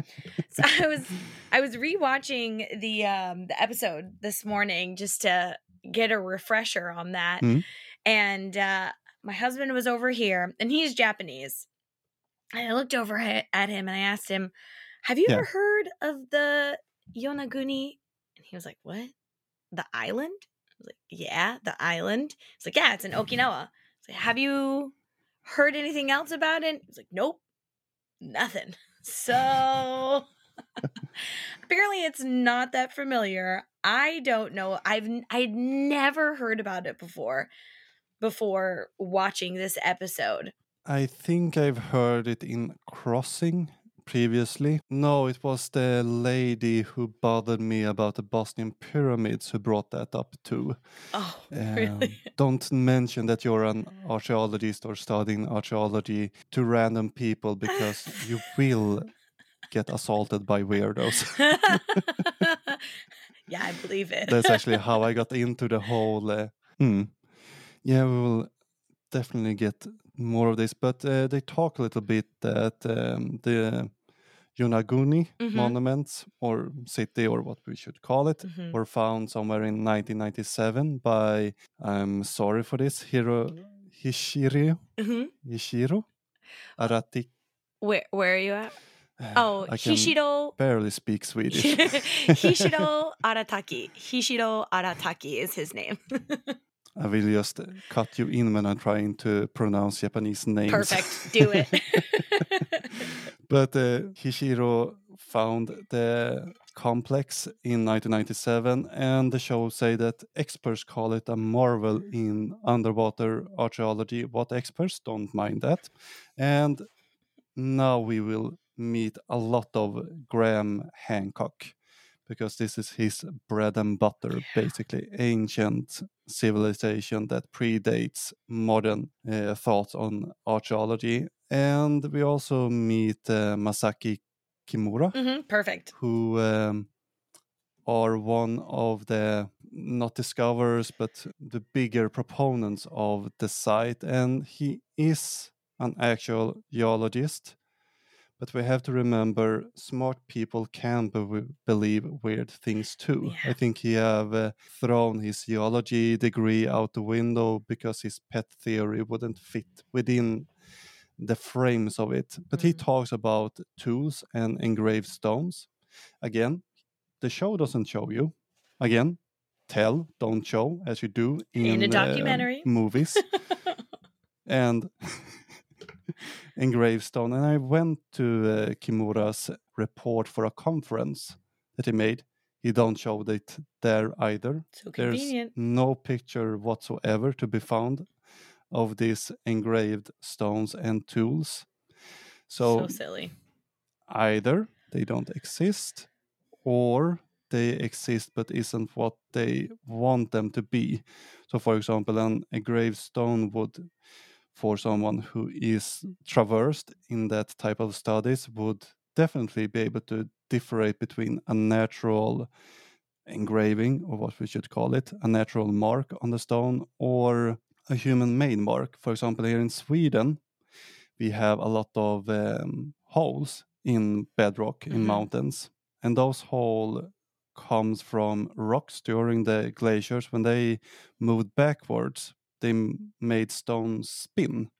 so I was I was rewatching the um the episode this morning just to get a refresher on that, Mhm. and uh, my husband was over here, and he's Japanese. And I looked over at him and I asked him, "Have you Yeah. ever heard of the Yonaguni?" And he was like, "What? The island?" I was like, "Yeah, the island." He's like, "Yeah, it's in Okinawa." "Have you heard anything else about it?" He's like, "Nope, nothing." (laughs) So apparently, it's not that familiar. I don't know. I've I'd never heard about it before. Before watching this episode, I think I've heard it in Crossing previously. No, it was the lady who bothered me about the Bosnian pyramids who brought that up too. oh (laughs) Um, really? don't mention that you're an archaeologist or studying archaeology to random people because you (laughs) will get assaulted by weirdos. (laughs) yeah, I believe it. That's actually how I got into the whole. Uh, hmm. Yeah, we will definitely get more of this, but uh, they talk a little bit that um, the Yonaguni Mhm. monuments or city or what we should call it Mhm. were found somewhere in 1997 by I'm sorry for this Hiro Hishiro Mhm. Hishiro Arati. Where where are you at? (sighs) Oh, I Hishiro barely speak Swedish. (laughs) Hishiro (laughs) Arataki. Hishiro Arataki is his name. (laughs) I will just cut you in when I'm trying to pronounce Japanese names. Perfect. Do it. (laughs) but uh, Hishiro found the complex in 1997, and the show say that experts call it a marvel in underwater archaeology. What experts don't mind that, and now we will meet a lot of Graham Hancock because this is his bread and butter, basically ancient civilization that predates modern uh, thoughts on archaeology. And we also meet uh, Masaki Kimura, hmm Perfect. who um, are one of the not discoverers but the bigger proponents of the site, and he is an actual geologist. But we have to remember, smart people can be- believe weird things too. Yeah. I think he have uh, thrown his geology degree out the window because his pet theory wouldn't fit within the frames of it. But he Mhm. talks about tools and engraved stones. Again, the show doesn't show you. Again, tell, don't show, as you do in, In a uh, documentary. movies (laughs) and (laughs) engraved stone. And I went to uh, Kimura's report for a conference that he made. He don't show it there either. So There's no picture whatsoever to be found of these engraved stones and tools. So, So, silly. either they don't exist or they exist but isn't what they want them to be. So, for example, an engraved stone would, for someone who is traversed in that type of studies, would definitely be able to differentiate between a natural engraving, or what we should call it, a natural mark on the stone, or a human made mark. For example, here in Sweden, we have a lot of um, holes in bedrock in Mhm. mountains, and those holes comes from rocks during the glaciers when they moved backwards. They made stones spin.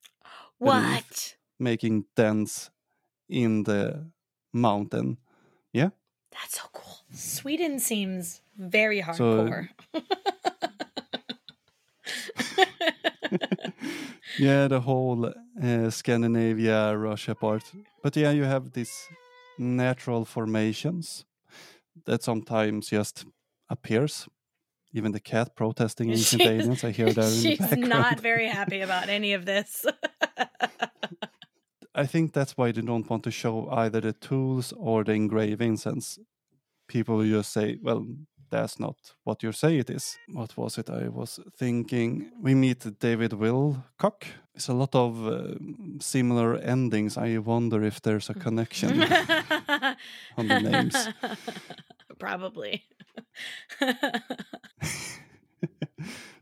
What? making dents in the mountain. Yeah. That's so cool. Sweden seems very So- hardcore. (laughs) yeah, the whole uh, Scandinavia, Russia part. But yeah, you have these natural formations that sometimes just appears. Even the cat protesting ancient She's- aliens, I hear (laughs) that She's not (laughs) very happy about any of this. (laughs) I think that's why they don't want to show either the tools or the engravings, since people will just say, well, that's not what you say it is. What was it I was thinking? We meet David Wilcock. It's a lot of uh, similar endings. I wonder if there's a connection. on the names. Probably. (laughs)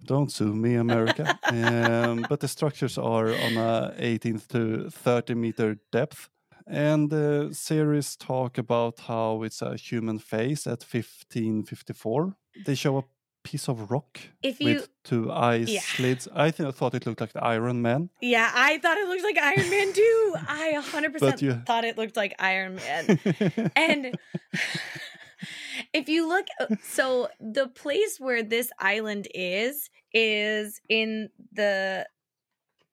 Don't sue me, America. um, but the structures are on a 18 to 30 meter depth. And the series talk about how it's a human face at 1554. They show a piece of rock If you with two eyes Yeah. slits. I think I thought it looked like the Iron Man. Yeah, I thought it looked like Iron Man too. I 100% you- thought it looked like Iron Man. (laughs) and if you look uh, (laughs) so the place where this island is is in the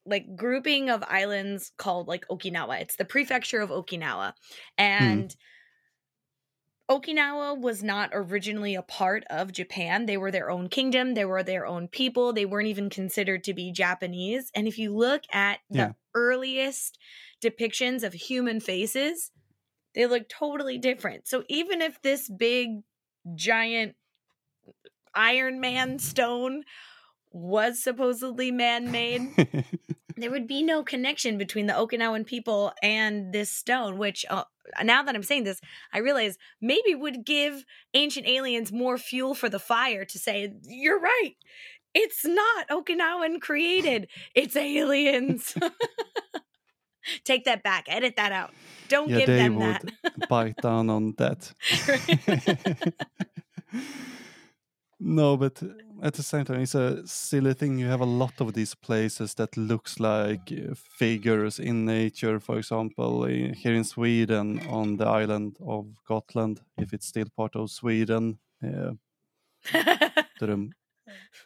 like grouping of islands called like Okinawa. It's the prefecture of Okinawa. And Okinawa was not originally a part of Japan. They were their own kingdom, they were their own people. They weren't even considered to be Japanese. And if you look at the earliest depictions of human faces, they look totally different. So even if this big giant Iron Man stone was supposedly man-made, (laughs) there would be no connection between the Okinawan people and this stone, which uh, now that I'm saying this, I realize maybe would give ancient aliens more fuel for the fire to say, you're right. It's not Okinawan created. It's aliens. (laughs) (laughs) Take that back. Edit that out. Don't yeah, give they them would that. (laughs) bite down on that. (laughs) (laughs) no, but at the same time, it's a silly thing. You have a lot of these places that looks like uh, figures in nature. For example, here in Sweden, on the island of Gotland, if it's still part of Sweden, uh, the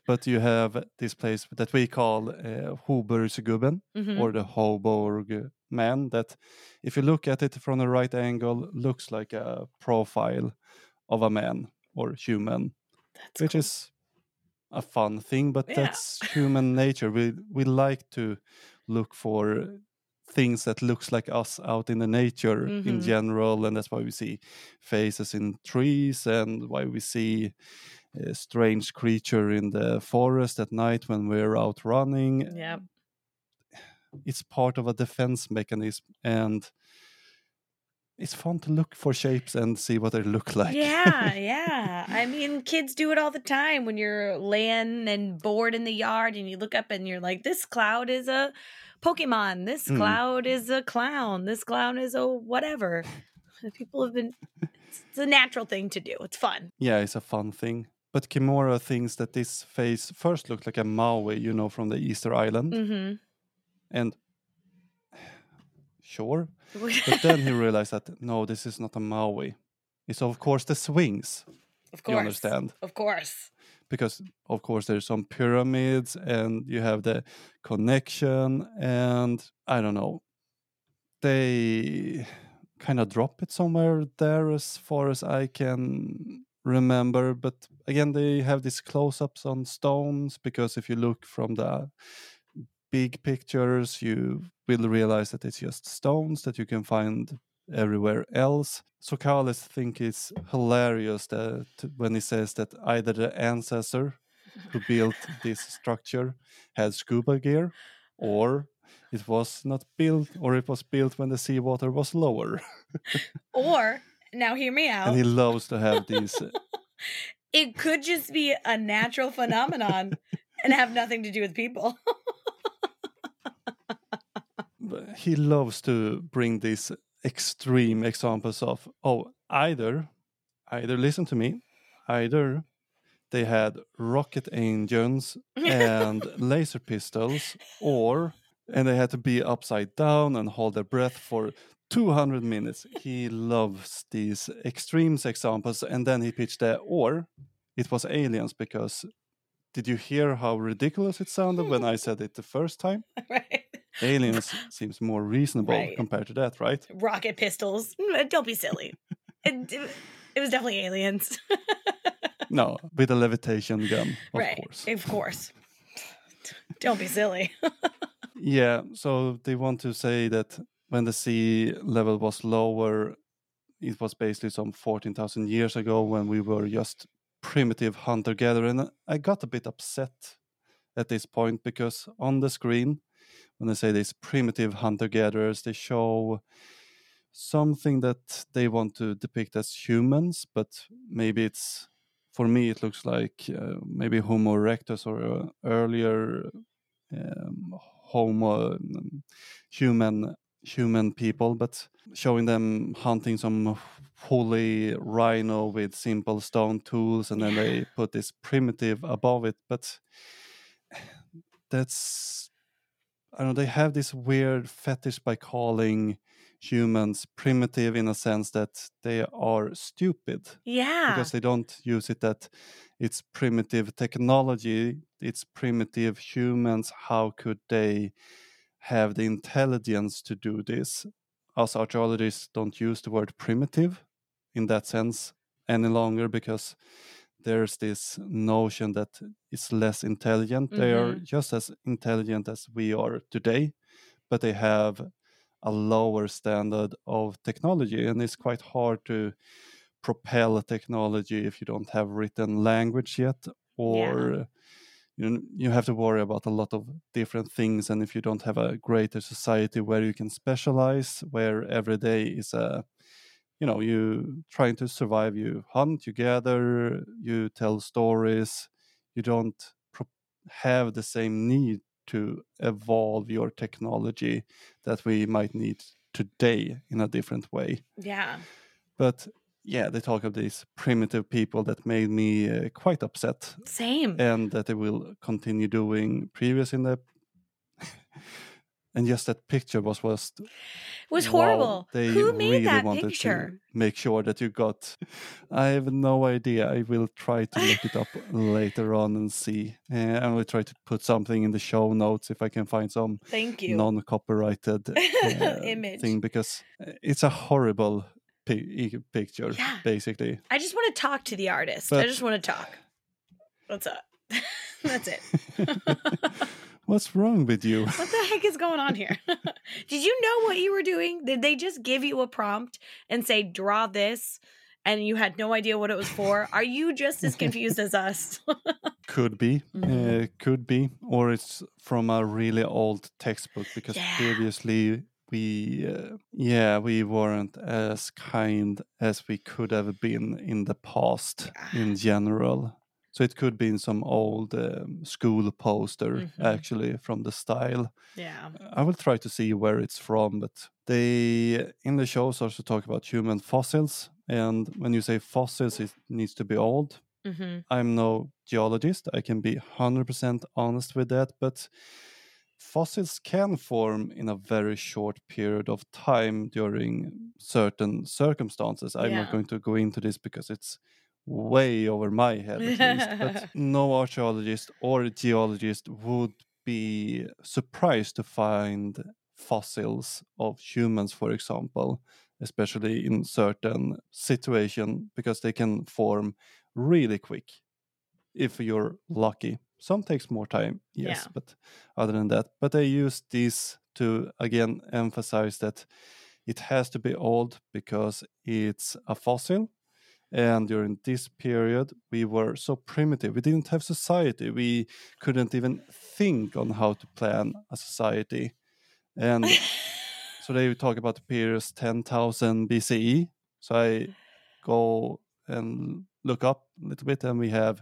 but you have this place that we call uh, Hoburgsgubben Mhm. or the Hoborg man that if you look at it from the right angle looks like a profile of a man or human That's which cool. is a fun thing but Yeah. that's human nature we we like to look for things that looks like us out in the nature in Mhm. general and that's why we see faces in trees and why we see strange creature in the forest at night when we're out running Yeah. it's part of a defense mechanism and it's fun to look for shapes and see what they look like Yeah, (laughs) yeah. I mean, kids do it all the time when you're laying and bored in the yard and you look up and you're like, this cloud is a Pokemon. This Mm. cloud is a clown. This clown is a whatever. (laughs) People have been, it's a natural thing to do. It's fun. yeah it's a fun thing but kimura thinks that this face first looked like a moai you know from the easter island Mm-hmm. and (sighs) sure (laughs) but then he realized that no this is not a moai it's of course the Sphinx of course. you understand Of course. because of course there's some pyramids and you have the connection and i don't know they (sighs) kind of drop it somewhere there as far as i can remember but again they have these close-ups on stones because if you look from the big pictures you will realize that it's just stones that you can find everywhere else. Tsoukalos think it's hilarious that when he says that either the ancestor who built (laughs) this structure had scuba gear or it was not built or it was built when the seawater was lower. (laughs) Or, now hear me out. And he loves to have these uh, (laughs) it could just be a natural phenomenon and have nothing to do with people. but he loves to bring these extreme examples of oh either either listen to me either they had rocket engines and (laughs) laser pistols or and they had to be upside down and hold their breath for 200 minutes he loves these extremes examples and then he pitched the or it was aliens because did you hear how ridiculous it sounded when i said it the first time (laughs) right. aliens seems more reasonable Right. compared to that, right? Rocket pistols. Mm, Don't be silly. (laughs) it, it was definitely aliens. (laughs) No, with a levitation gun, of right. course. Of course. Don't be silly. Yeah, so they want to say that when the sea level was lower, it was basically some 14,000 years ago when we were just primitive hunter gatherer. And I got a bit upset at this point because on the screen, when they say these primitive hunter gatherers, they show something that they want to depict as humans, but maybe it's for me it looks like uh, maybe Homo erectus or uh, earlier um, Homo um, human human people, but showing them hunting some woolly rhino with simple stone tools, and then they put this primitive above it. But that's I don't know. They have this weird fetish by calling humans primitive in a sense that they are stupid Yeah. because they don't use it that it's primitive technology it's primitive humans how could they have the intelligence to do this. Us archaeologists don't use the word primitive in that sense any longer because there's this notion that it's less intelligent. They are mm-hmm. just as intelligent as we are today but they have a lower standard of technology and it's quite hard to propel technology if you don't have written language yet or you you have to worry about a lot of different things and if you don't have a greater society where you can specialize where every day is a you know you trying to survive you hunt you gather you tell stories you don't pro- have the same need to evolve your technology that we might need today in a different way yeah. but yeah they talk of these primitive people that made me uh, quite upset Same. and that they will continue doing previous in the (laughs) and just that picture was was It was wow, horrible. They Who made really that wanted picture? to make sure that you got. (laughs) I have no idea. I will try to look it up (laughs) later on and see. Uh, I will try to put something in the show notes if I can find some Thank you. non-copyrighted uh, Image. thing because uh, it's a horrible picture, Yeah. basically. I just want to talk to the artist. I just want to talk. What's up? (laughs) That's it. (laughs) What's wrong with you? What the heck is going on here? (laughs) Did you know what you were doing? Did they just give you a prompt and say, draw this? And you had no idea what it was for? Are you just as confused as us? Could be, Mhm. uh, could be, or it's from a really old textbook because Yeah. previously we, uh, yeah, we weren't as kind as we could have been in the past in general. So it could be in some old um, school poster, Mhm. actually, from the style. yeah. I will try to see where it's from, but they in the shows also talk about human fossils, and when you say fossils, it needs to be old. hmm I'm no geologist. I can be 100% honest with that, but fossils can form in a very short period of time during certain circumstances. I'm Yeah. not going to go into this because it's way over my head at least, but (laughs) no archaeologist or geologist would be surprised to find fossils of humans, for example, especially in certain situation because they can form really quick if you're lucky. Some takes more time, yes, Yeah. but other than that, but i use this to again emphasize that it has to be old because it's a fossil. And during this period, we were so primitive. We didn't have society. We couldn't even think on how to plan a society. And so they talk about the periods 10,000 BCE. So I go and look up a little bit, and we have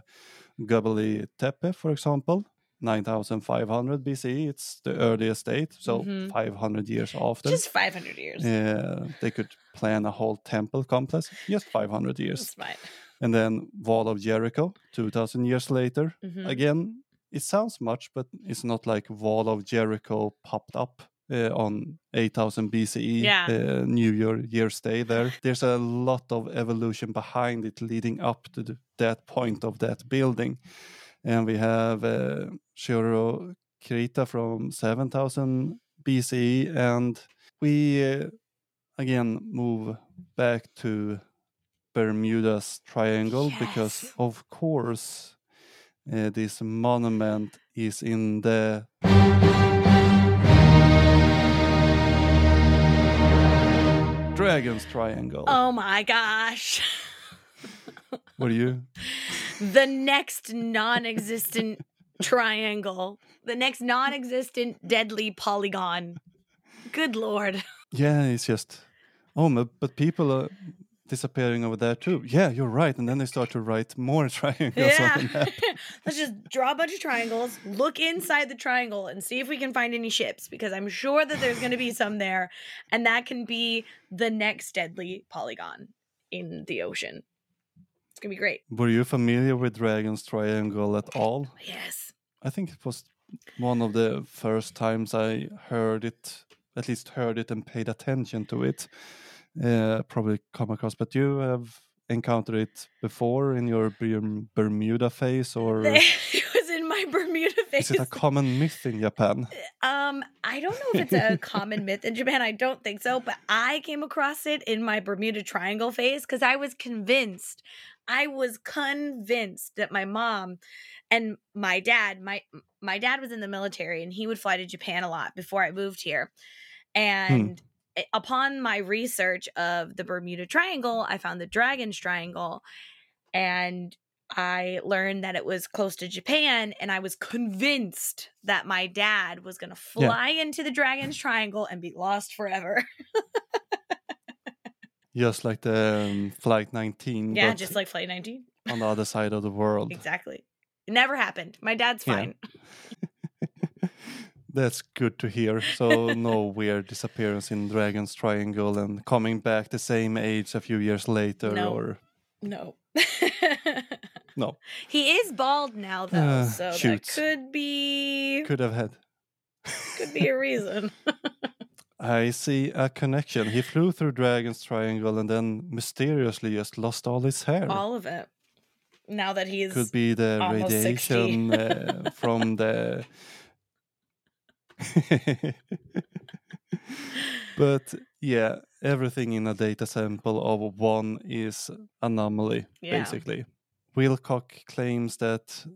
Göbekli Tepe, for example, 9,500 BCE. It's the earliest date, so Mhm. 500 years after. Just 500 years. Yeah, they could plan a whole temple complex, just 500 years. That's fine. And then Wall of Jericho, 2,000 years later. Mhm. Again, it sounds much, but it's not like Wall of Jericho popped up uh, on 8000 BCE, Yeah. uh, New Year Year's Day there. There's a lot of evolution behind it leading up to the, that point of that building. And we have uh, Shiro Krita from 7000 BCE, and we uh, again move back to Bermuda's Triangle because, of course, uh, this monument is in the Dragon's Triangle. Oh my gosh. What are you? the next non existent (laughs) triangle, the next non existent deadly polygon. Good lord. Yeah, it's just oh, but people are disappearing over there too. Yeah, you're right. And then they start to write more (laughs) triangles Yeah. (laughs) Let's just draw a bunch of triangles, look inside the triangle, and see if we can find any ships because I'm sure that there's going to be some there. And that can be the next deadly polygon in the ocean. It's going to be great. Were you familiar with Dragon's Triangle at all? Yes. I think it was one of the first times I heard it, at least heard it and paid attention to it. Uh, probably come across, but you have encountered it before in your Bermuda phase, or (laughs) it was in my Bermuda phase. is it a common myth in Japan? (laughs) Um, I don't know if it's a common myth in Japan. I don't think so, but I came across it in my Bermuda Triangle phase because I was convinced. I was convinced that my mom and my dad, my my dad was in the military and he would fly to Japan a lot before I moved here. And i- upon my research of the Bermuda Triangle, I found the Dragon's Triangle and I learned that it was close to Japan, and I was convinced that my dad was going to Yeah. fly into the Dragon's Triangle and be lost forever. (laughs) Just like the um, Flight 19, yeah, just like Flight 19. on the other side of the world. Exactly. It never happened. My dad's Yeah. fine. (laughs) That's good to hear. So (laughs) no weird disappearance in Dragon's Triangle and coming back the same age a few years later, No. or No. no, (laughs) He is bald now, though, Uh, so that could be. could have had. could be a reason. (laughs) I see a connection. He flew through Dragon's Triangle and then mysteriously just lost all his hair. All of it. Now that he's Could be the radiation uh, from the. (laughs) but yeah, everything in a data sample of one is anomaly, Yeah. basically. Wilcock claims that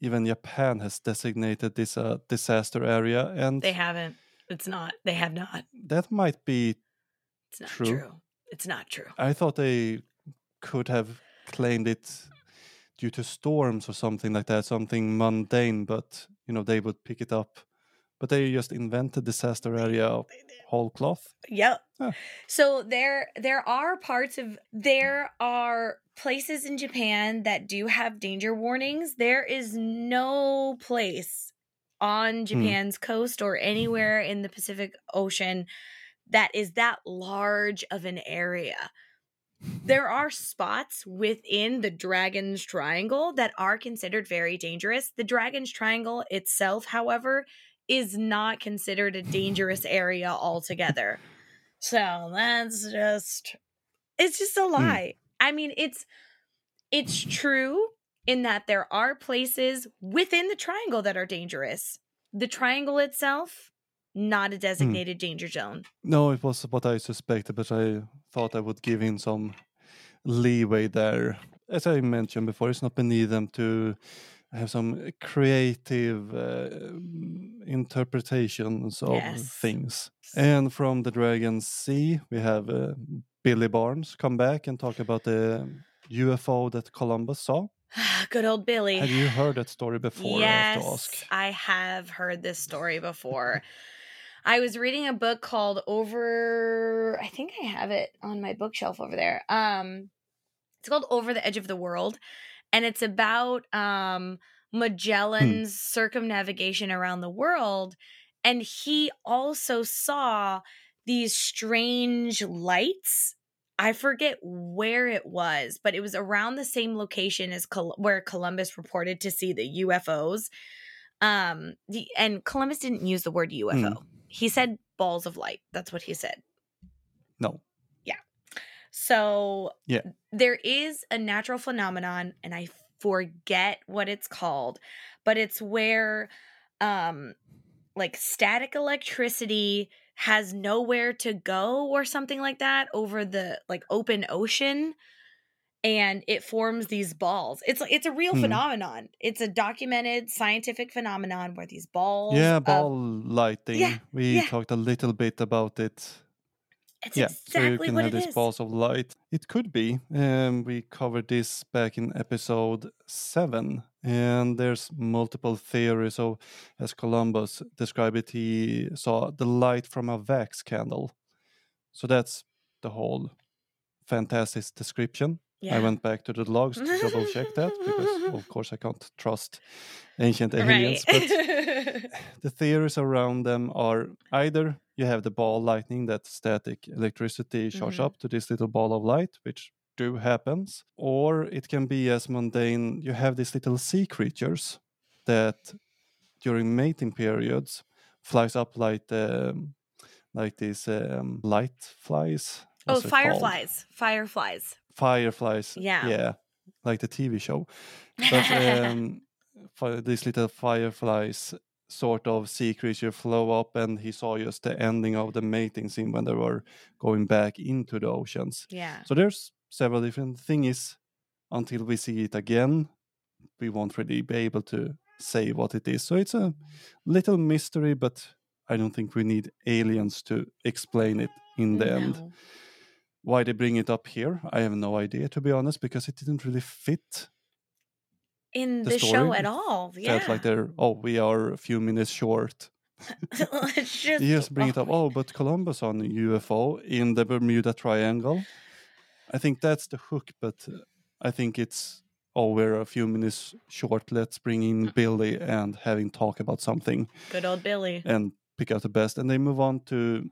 even Japan has designated this a disaster area, and they haven't. It's not. They have not. that might be. It's not True. true. It's not true. I thought they could have claimed it due to storms or something like that, something mundane, but you know they would pick it up. But they just invented disaster area of whole cloth. Yep. Huh. So there there are parts of there are places in Japan that do have danger warnings. There is no place on hmm. Japan's coast or anywhere in the Pacific Ocean that is that large of an area. There are spots within the Dragon's Triangle that are considered very dangerous. The Dragon's Triangle itself, however, is not considered a dangerous area altogether. So that's just it's just a lie. I mean, it's it's true in that there are places within the triangle that are dangerous. The triangle itself not a designated danger zone. No, it was what I suspected, but I thought I would give in some leeway there. As I mentioned before, it's not beneath them to have some creative uh, interpretations of Yes. things. And from the Dragon Sea, we have uh, Billy Birnes come back and talk about the UFO that Columbus saw. (sighs) Good old Billy. Have you heard that story before? I have to Yes, ask. I have heard this story before. (laughs) I was reading a book called Over I think I have it on my bookshelf over there. Um it's called Over the Edge of the World and it's about um Magellan's circumnavigation around the world and he also saw these strange lights I forget where it was, but it was around the same location as Col- where Columbus reported to see the UFOs. Um, the and Columbus didn't use the word UFO. Hmm. He said balls of light. That's what he said. No. Yeah. So Yeah. there is a natural phenomenon, and I forget what it's called, but it's where um like static electricity has nowhere to go or something like that over the like open ocean and it forms these balls. It's it's a real Hmm. phenomenon. It's a documented scientific phenomenon where these balls Yeah, of- ball lightning. Yeah, we yeah. talked a little bit about it it's yeah, so you can what have these is. balls of light. It could be. Um, we covered this back in episode seven, and there's multiple theories. So, as Columbus described it, he saw the light from a wax candle. So that's the whole fantastic description. I went back to the logs to double check that because, (laughs) of course, I can't trust ancient aliens. right. But (laughs) the theories around them are either you have the ball lightning that static electricity charge Mhm. up to this little ball of light which do happens or it can be as mundane you have these little sea creatures that during mating periods flies up like um, like these um, light flies oh, What's it called? fireflies. Fireflies. Fireflies. Yeah. yeah. Like the tv show. (laughs) But um, these little fireflies sort of sea creature flow up and he saw just the ending of the mating scene when they were going back into the oceans. Yeah. so there's several different things until we see it again. We won't really be able to say what it is. So it's a little mystery but i don't think we need aliens to explain it in the end. No. Why they bring it up here i have no idea to be honest because it didn't really fit In the the, show at all. Yeah. felt like they're oh we are a few minutes short (laughs) (laughs) just, you just bring it up oh, oh but columbus on ufo in the bermuda triangle i think that's the hook but i think it's oh we're a few minutes short let's bring in (laughs) billy and having talk about something Good old Billy. and pick out the best and they move on to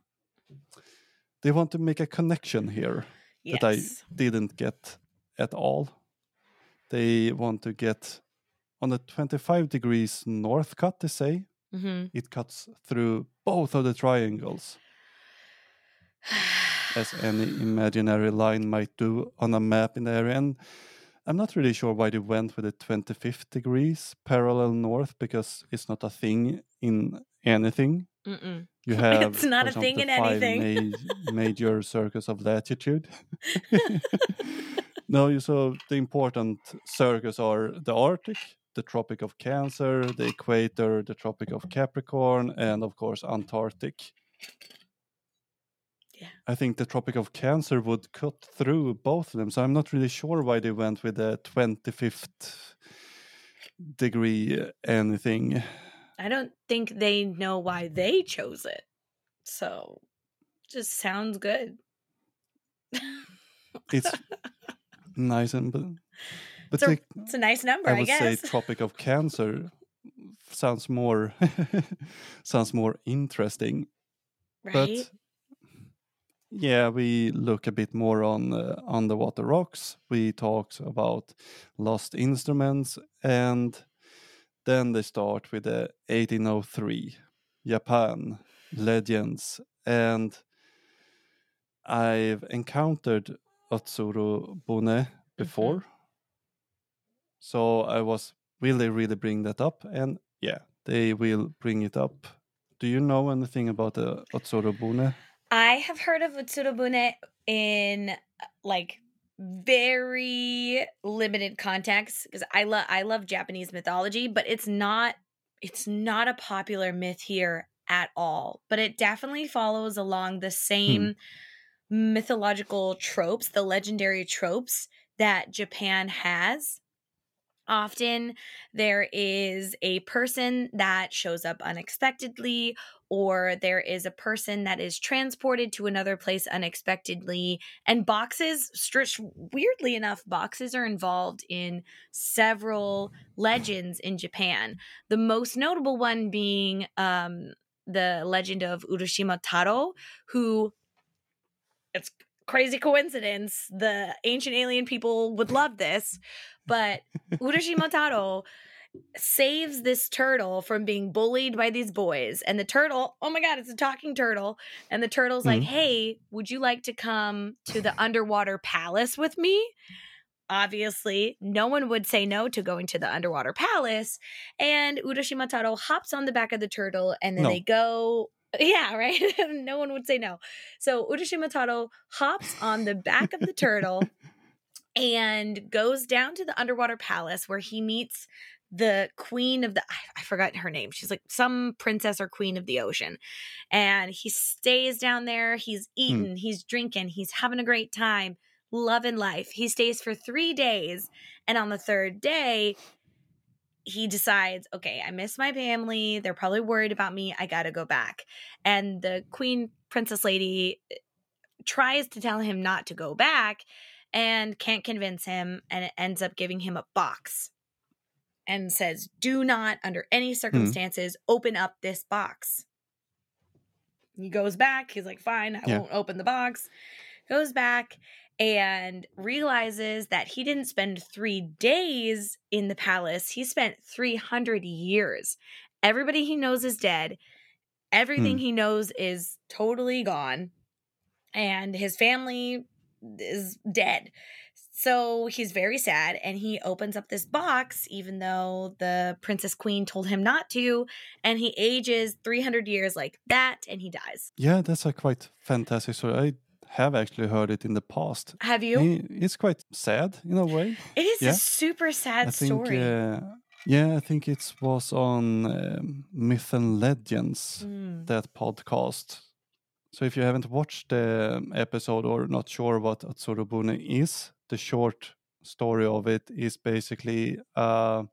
they want to make a connection here Yes. that I didn't get at all. They want to get on a 25 degrees north cut, they say, hmm It cuts through both of the triangles, as any imaginary line might do on a map in the area. And I'm not really sure why they went with the 25th degrees parallel north because it's not a thing in anything. Mm-mm. You (laughs) have It's not a thing in anything. ma- major (laughs) circles of latitude. (laughs) no, you so the important circles are the Arctic, the Tropic of Cancer, the Equator, the Tropic of Capricorn, and of course Antarctic. Yeah. I think the Tropic of Cancer would cut through both of them, so I'm not really sure why they went with the 25th degree uh, anything. I don't think they know why they chose it. So, just sounds good. It's (laughs) nice and but, but It's a, the- it's a nice number, I I, would say. Tropic of (laughs) Cancer sounds more (laughs) sounds more interesting. right? But yeah, we look a bit more on uh, underwater rocks. We talk about lost instruments, and then they start with the 1803 Japan legends, and I've encountered Utsurobune before, so I was really, really bring that up, and yeah, they will bring it up. Do you know anything about the Utsurobune? I have heard of Utsurobune in uh, like very limited context because I love I love Japanese mythology, but it's not it's not a popular myth here at all. But it definitely follows along the hmm. same mythological tropes, the legendary tropes that Japan has. Often there is a person that shows up unexpectedly, or there is a person that is transported to another place unexpectedly. And boxes, stretch weirdly enough, boxes are involved in several legends in Japan. The most notable one being um, the legend of Urashima Taro, who it's crazy coincidence. The ancient alien people would love this, but (laughs) Urashima Taro saves this turtle from being bullied by these boys. And the turtle, oh my God, it's a talking turtle. And the turtle's like, Mhm. hey, would you like to come to the underwater palace with me? Obviously, no one would say no to going to the underwater palace. And Urashima Taro hops on the back of the turtle and then No. they go. Yeah, (laughs) right? no one would say no. So Urashima Taro hops on the back of the (laughs) turtle and goes down to the underwater palace where he meets the queen of the I, I forgot her name. She's like some princess or queen of the ocean. And he stays down there. He's eating, he's drinking, he's having a great time, loving life. He stays for 3 days and on the third day he decides, okay, I miss my family. They're probably worried about me. I got to go back. And the queen princess lady eh, tries to tell him not to go back and can't convince him and it ends up giving him a box and says do not under any circumstances open up this box. He goes back. He's like fine i Yeah. won't open the box. Goes back and realizes that he didn't spend three days in the palace. He spent 300 years. Everybody he knows is dead. Everything Hmm. he knows is totally gone. And his family is dead. So he's very sad and he opens up this box, even though the princess queen told him not to. And he ages 300 years like that and he dies. Yeah, that's a quite fantastic story. I have actually heard it in the past. Have you? It's quite sad in a way. It is yeah. a super sad I think, story. uh, yeah, I think it was on um, Myth and Legends, Mm. that podcast. So if you haven't watched the episode or not sure what Utsurobune is, the short story of it is basically a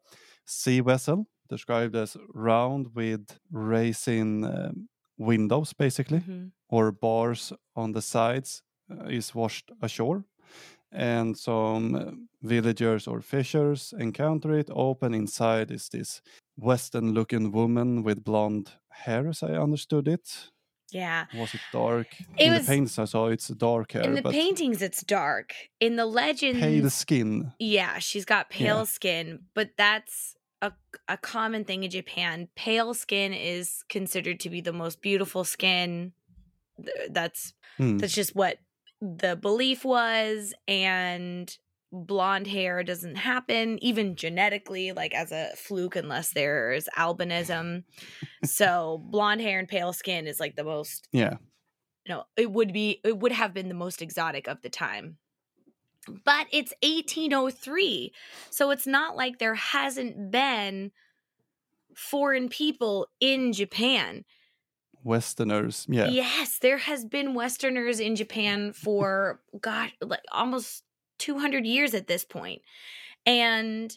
sea vessel described as round with racing um, windows, basically Mhm. or bars on the sides uh, is washed ashore. And some uh, villagers or fishers encounter it. Open inside is this western looking woman with blonde hair as i understood it Yeah. was it dark It in was- the paintings i saw it's dark hair In the paintings, it's dark. In the legends, pale skin yeah, she's got pale Yeah. skin, but that's a, a common thing in Japan. Pale skin is considered to be the most beautiful skin. That's Hmm. that's just what the belief was and blonde hair doesn't happen even genetically like as a fluke unless there's albinism so blonde hair and pale skin is like the most Yeah. you know it would be it would have been the most exotic of the time but it's 1803 so it's not like there hasn't been foreign people in japan Westerners. Yeah. Yes, there has been Westerners in Japan for God, like almost 200 years at this point. And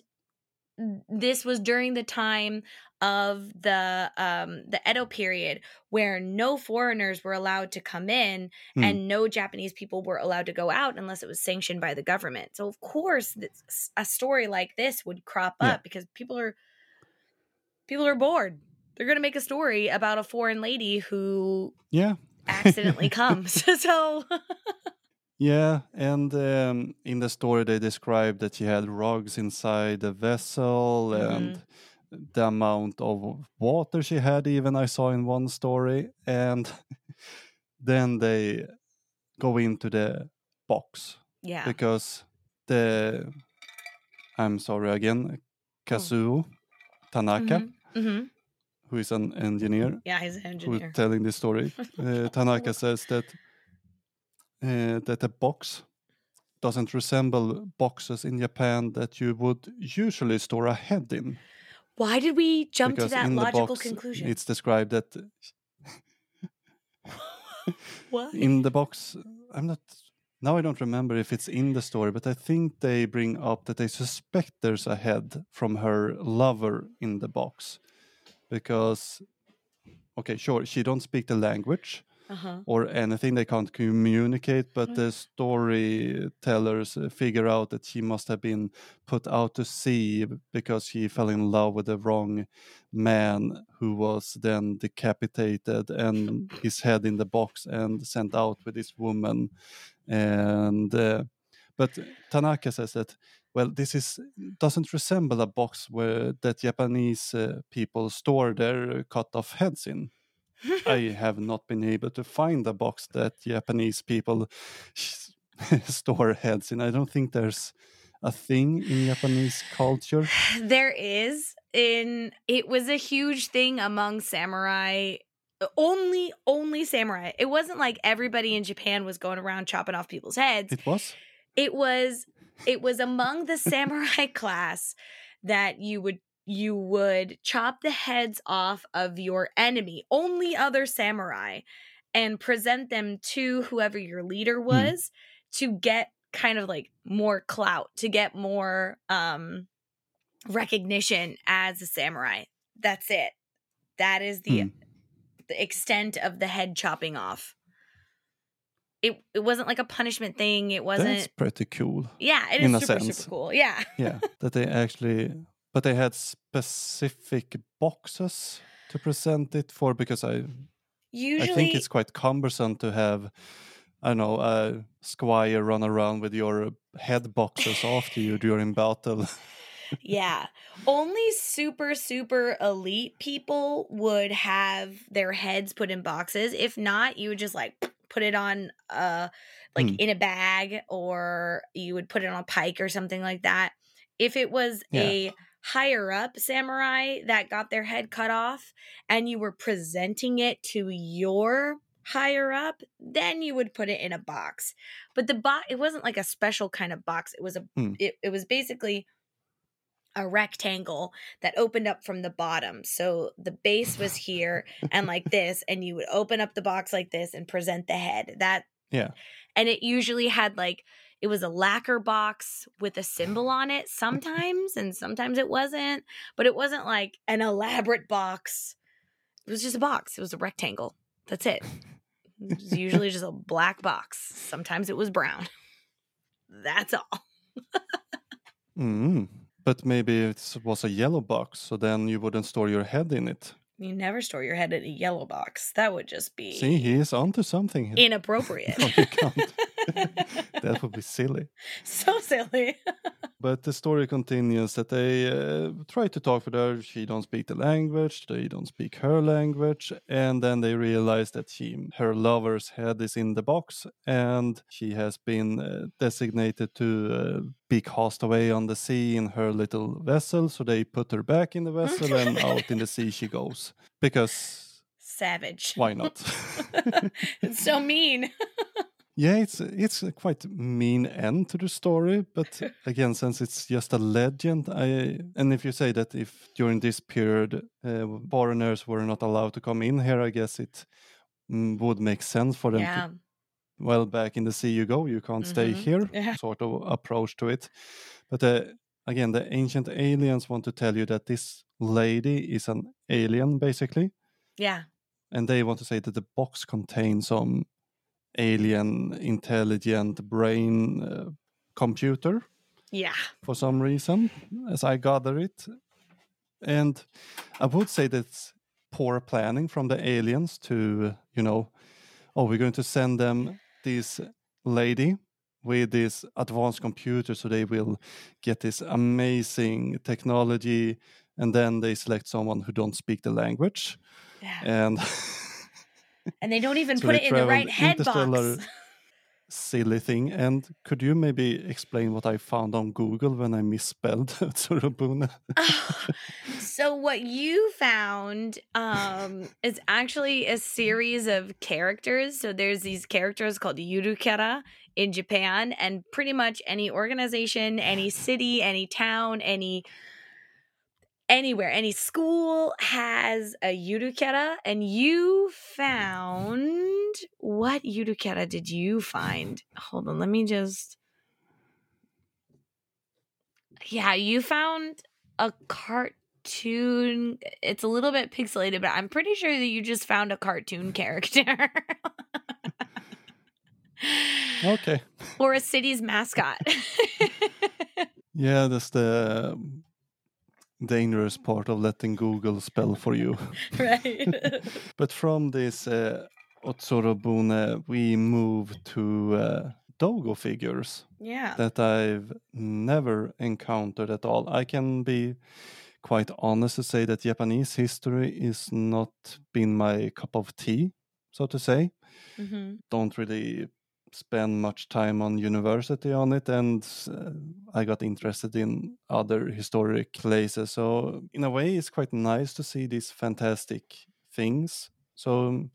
this was during the time of the um the Edo period where no foreigners were allowed to come in Hmm. and no Japanese people were allowed to go out unless it was sanctioned by the government. So of course this, a story like this would crop Yeah. up because people are people are bored. They're going to make a story about a foreign lady who Yeah. accidentally (laughs) comes. (laughs) so (laughs) Yeah, and um, in the story they described that she had rugs inside the vessel Mhm. and the amount of water she had even I saw in one story and (laughs) then they go into the box yeah. because the I'm sorry again Kazuo Tanaka hmm who is an engineer Yeah, he's an who's engineer. telling this story. (laughs) Uh, Tanaka says that uh, that a box doesn't resemble boxes in Japan that you would usually store a head in. Why did we jump to that logical box, conclusion? it's described that (laughs) what? in the box, I'm not. Now I don't remember if it's in the story, but I think they bring up that they suspect there's a head from her lover in the box, because, okay, sure, she don't speak the language, Uh-huh. or anything. They can't communicate, but the storytellers uh, figure out that she must have been put out to sea because she fell in love with the wrong man who was then decapitated and his head in the box and sent out with this woman. And uh, but Tanaka says that well, this is doesn't resemble a box where that Japanese uh, people store their cut off heads in. I have not been able to find a box that Japanese people (laughs) store heads in. I don't think there's a thing in Japanese culture. there is in it was a huge thing among samurai uh, only only samurai it wasn't like everybody in japan was going around chopping off people's heads It was. it was it was among the samurai (laughs) class that you would you would chop the heads off of your enemy only other samurai and present them to whoever your leader was to get kind of like more clout to get more um recognition as a samurai that's it that is the Hmm. the extent of the head chopping off it it wasn't like a punishment thing it wasn't That's pretty cool. yeah, it in is a super sense. super cool. Yeah. Yeah, that they (laughs) actually, but they had specific boxes to present it for because I Usually I think it's quite cumbersome to have. I know a squire run around with your head boxes after you during battle. (laughs) yeah. Only super super elite people would have their heads put in boxes. If not, you would just like put it on uh like Hmm. in a bag or you would put it on a pike or something like that. If it was Yeah. a higher up samurai that got their head cut off and you were presenting it to your higher up, then you would put it in a box. But the box it wasn't like a special kind of box. It was a Hmm. it, it was basically a rectangle that opened up from the bottom. So the base was here and like (laughs) this and you would open up the box like this and present the head. That Yeah. And it usually had like it was a lacquer box with a symbol on it sometimes and sometimes it wasn't, but it wasn't like an elaborate box. It was just a box. It was a rectangle. That's it. It was usually just a (laughs) black box. Sometimes it was brown. That's all. Mm. But maybe it was a yellow box, so then you wouldn't store your head in it. You never store your head in a yellow box. That would just be See, he is onto something. inappropriate. (laughs) No. (laughs) that would be silly. (laughs) so silly. (laughs) But the story continues that they uh, try to talk with her. She don't speak the language. They don't speak her language, and then they realize that she, her lover's head is in the box, and she has been uh, designated to uh, be cast away on the sea in her little vessel. So they put her back in the vessel, and out in the sea she goes because Savage. why not? it's so mean. Yeah, it's it's a quite mean end to the story, but (laughs) again, since it's just a legend, I and if you say that if during this period uh, foreigners were not allowed to come in here, I guess it mm, would make sense for them yeah. to well back in the sea you go, you can't stay Mhm. here, (laughs) Yeah. sort of approach to it. But uh, again, the ancient aliens want to tell you that this lady is an alien, basically Yeah. and they want to say that the box contains some alien intelligent brain uh, computer Yeah. for some reason as i gather it and i would say that's poor planning from the aliens to uh, you know oh we're going to send them this lady with this advanced computer so they will get this amazing technology and then they select someone who don't speak the language Yeah. and (laughs) And they don't even So put it in the right head box. (laughs) silly thing. And could you maybe explain what I found on Google when I misspelled (laughs) Tsurubune? (laughs) so what you found um is actually a series of characters so there's these characters called yurukara in japan and pretty much any organization any city any town any anywhere any school has a yurukara and you found what yurukara did you find? Hold on let me just yeah you found a cartoon it's a little bit pixelated but i'm pretty sure that you just found a cartoon (laughs) character. Okay. or a city's mascot. (laughs) Yeah, that's the dangerous part of letting Google spell for you. (laughs) right (laughs) But from this uh, Utsurobune, we move to uh, Dogu figures. yeah that I've never encountered at all. I can be quite honest to say that Japanese history is not been my cup of tea, so to say. hmm Don't really spend much time on university on it, and uh, I got interested in other historic places. So in a way, it's quite nice to see these fantastic things. So um,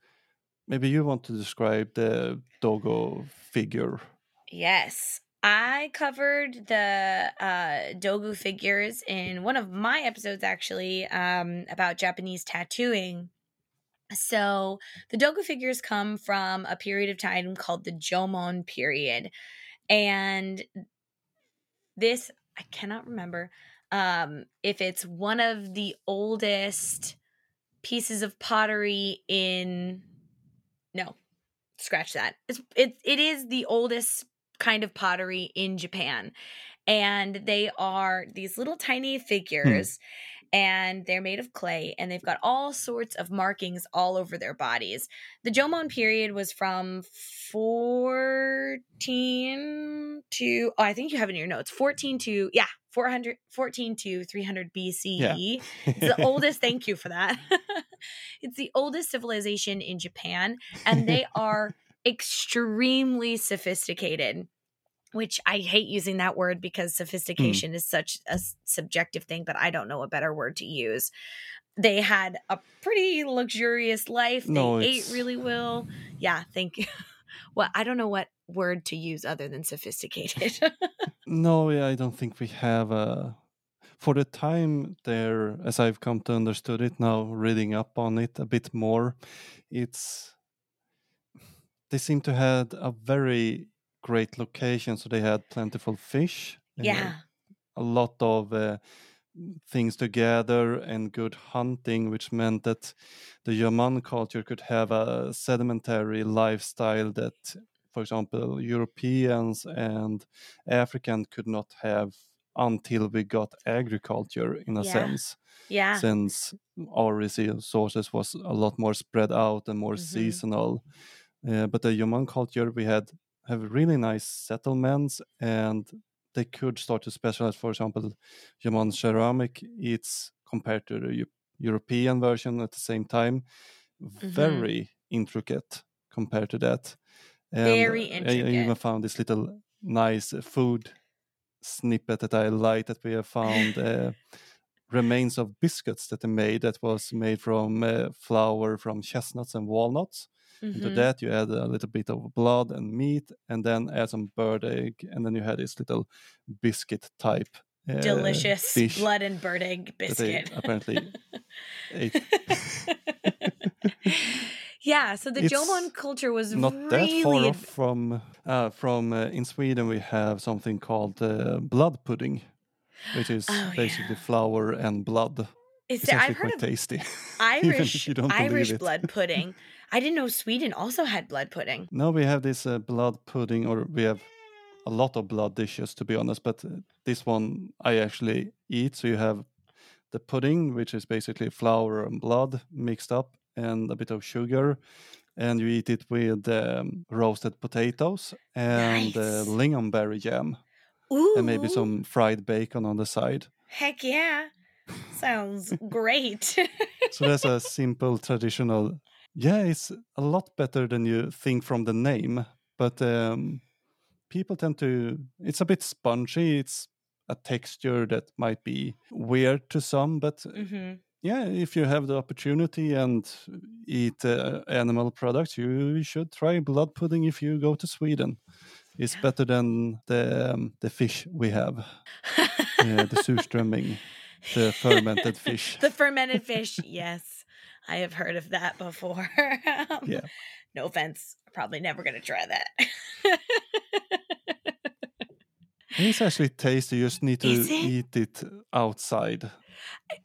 maybe you want to describe the Dogu figure. Yes. I covered the uh, Dogu figures in one of my episodes, actually, um, about Japanese tattooing. So, the Dogu figures come from a period of time called the Jomon period. And this, I cannot remember um, if it's one of the oldest pieces of pottery in. No, scratch that. It's, it, it is the oldest kind of pottery in Japan. And they are these little tiny figures, and they're made of clay, and they've got all sorts of markings all over their bodies. The Jomon period was from 14 to, oh, I think you have it in your notes, 14 to, yeah, 400, 14 to 300 BCE. It's the oldest, thank you for that. (laughs) it's the oldest civilization in Japan, and they are (laughs) extremely sophisticated which I hate using that word because mm. sophistication is such a subjective thing, but I don't know a better word to use. They had a pretty luxurious life. They ate really well. Yeah, thank you. (laughs) Well, I don't know what word to use other than sophisticated. (laughs) No, yeah, I don't think we have a. For the time there, as I've come to understood it now, reading up on it a bit more, it's they seem to had a very great location. So they had plentiful fish, yeah. a lot of uh, things to gather, and good hunting, which meant that the Jomon culture could have a sedimentary lifestyle that, for example, Europeans and African could not have until we got agriculture in a Yeah. sense, Yeah. since our resources was a lot more spread out and more Mhm. seasonal. Uh, but the Jomon culture, we had have really nice settlements and they could start to specialize. For example, Jomon ceramic, it's compared to the European version at the same time, mm-hmm. very intricate compared to that. And very intricate. I even found this little nice food snippet that I like that we have found. Uh, remains of biscuits that they made that was made from uh, flour from chestnuts and walnuts Mm-hmm. Into that, you add a little bit of blood and meat, and then add some bird egg, and then you had this little biscuit type. Uh, Delicious blood and bird egg biscuit. (laughs) apparently (laughs) yeah, so the it's Jomon culture was not really that far off from uh, from uh, in Sweden. We have something called uh, blood pudding, which is oh, basically yeah. flour and blood. Is it's there, I've heard quite tasty. (laughs) Irish Irish blood pudding. I didn't know Sweden also had blood pudding. (laughs) No, we have this uh, blood pudding, or we have a lot of blood dishes, to be honest. But uh, this one I actually eat. So you have the pudding, which is basically flour and blood mixed up, and a bit of sugar, and you eat it with um, roasted potatoes and uh, nice. uh, lingonberry jam, Ooh. and maybe some fried bacon on the side. Heck yeah! (laughs) Sounds great. (laughs) so that's a simple traditional yeah, it's a lot better than you think from the name, but um, people tend to. It's a bit spongy. It's a texture that might be weird to some, but mm-hmm. yeah, if you have the opportunity and eat uh, animal products, you should try blood pudding if you go to Sweden. It's (gasps) better than the um, the fish we have, (laughs) uh, the surströmming, the fermented fish. (laughs) the fermented fish, yes. I have heard of that before. (laughs) um, yeah. No offense. Probably never going to try that. it's actually tasty. You just need to it? eat it outside.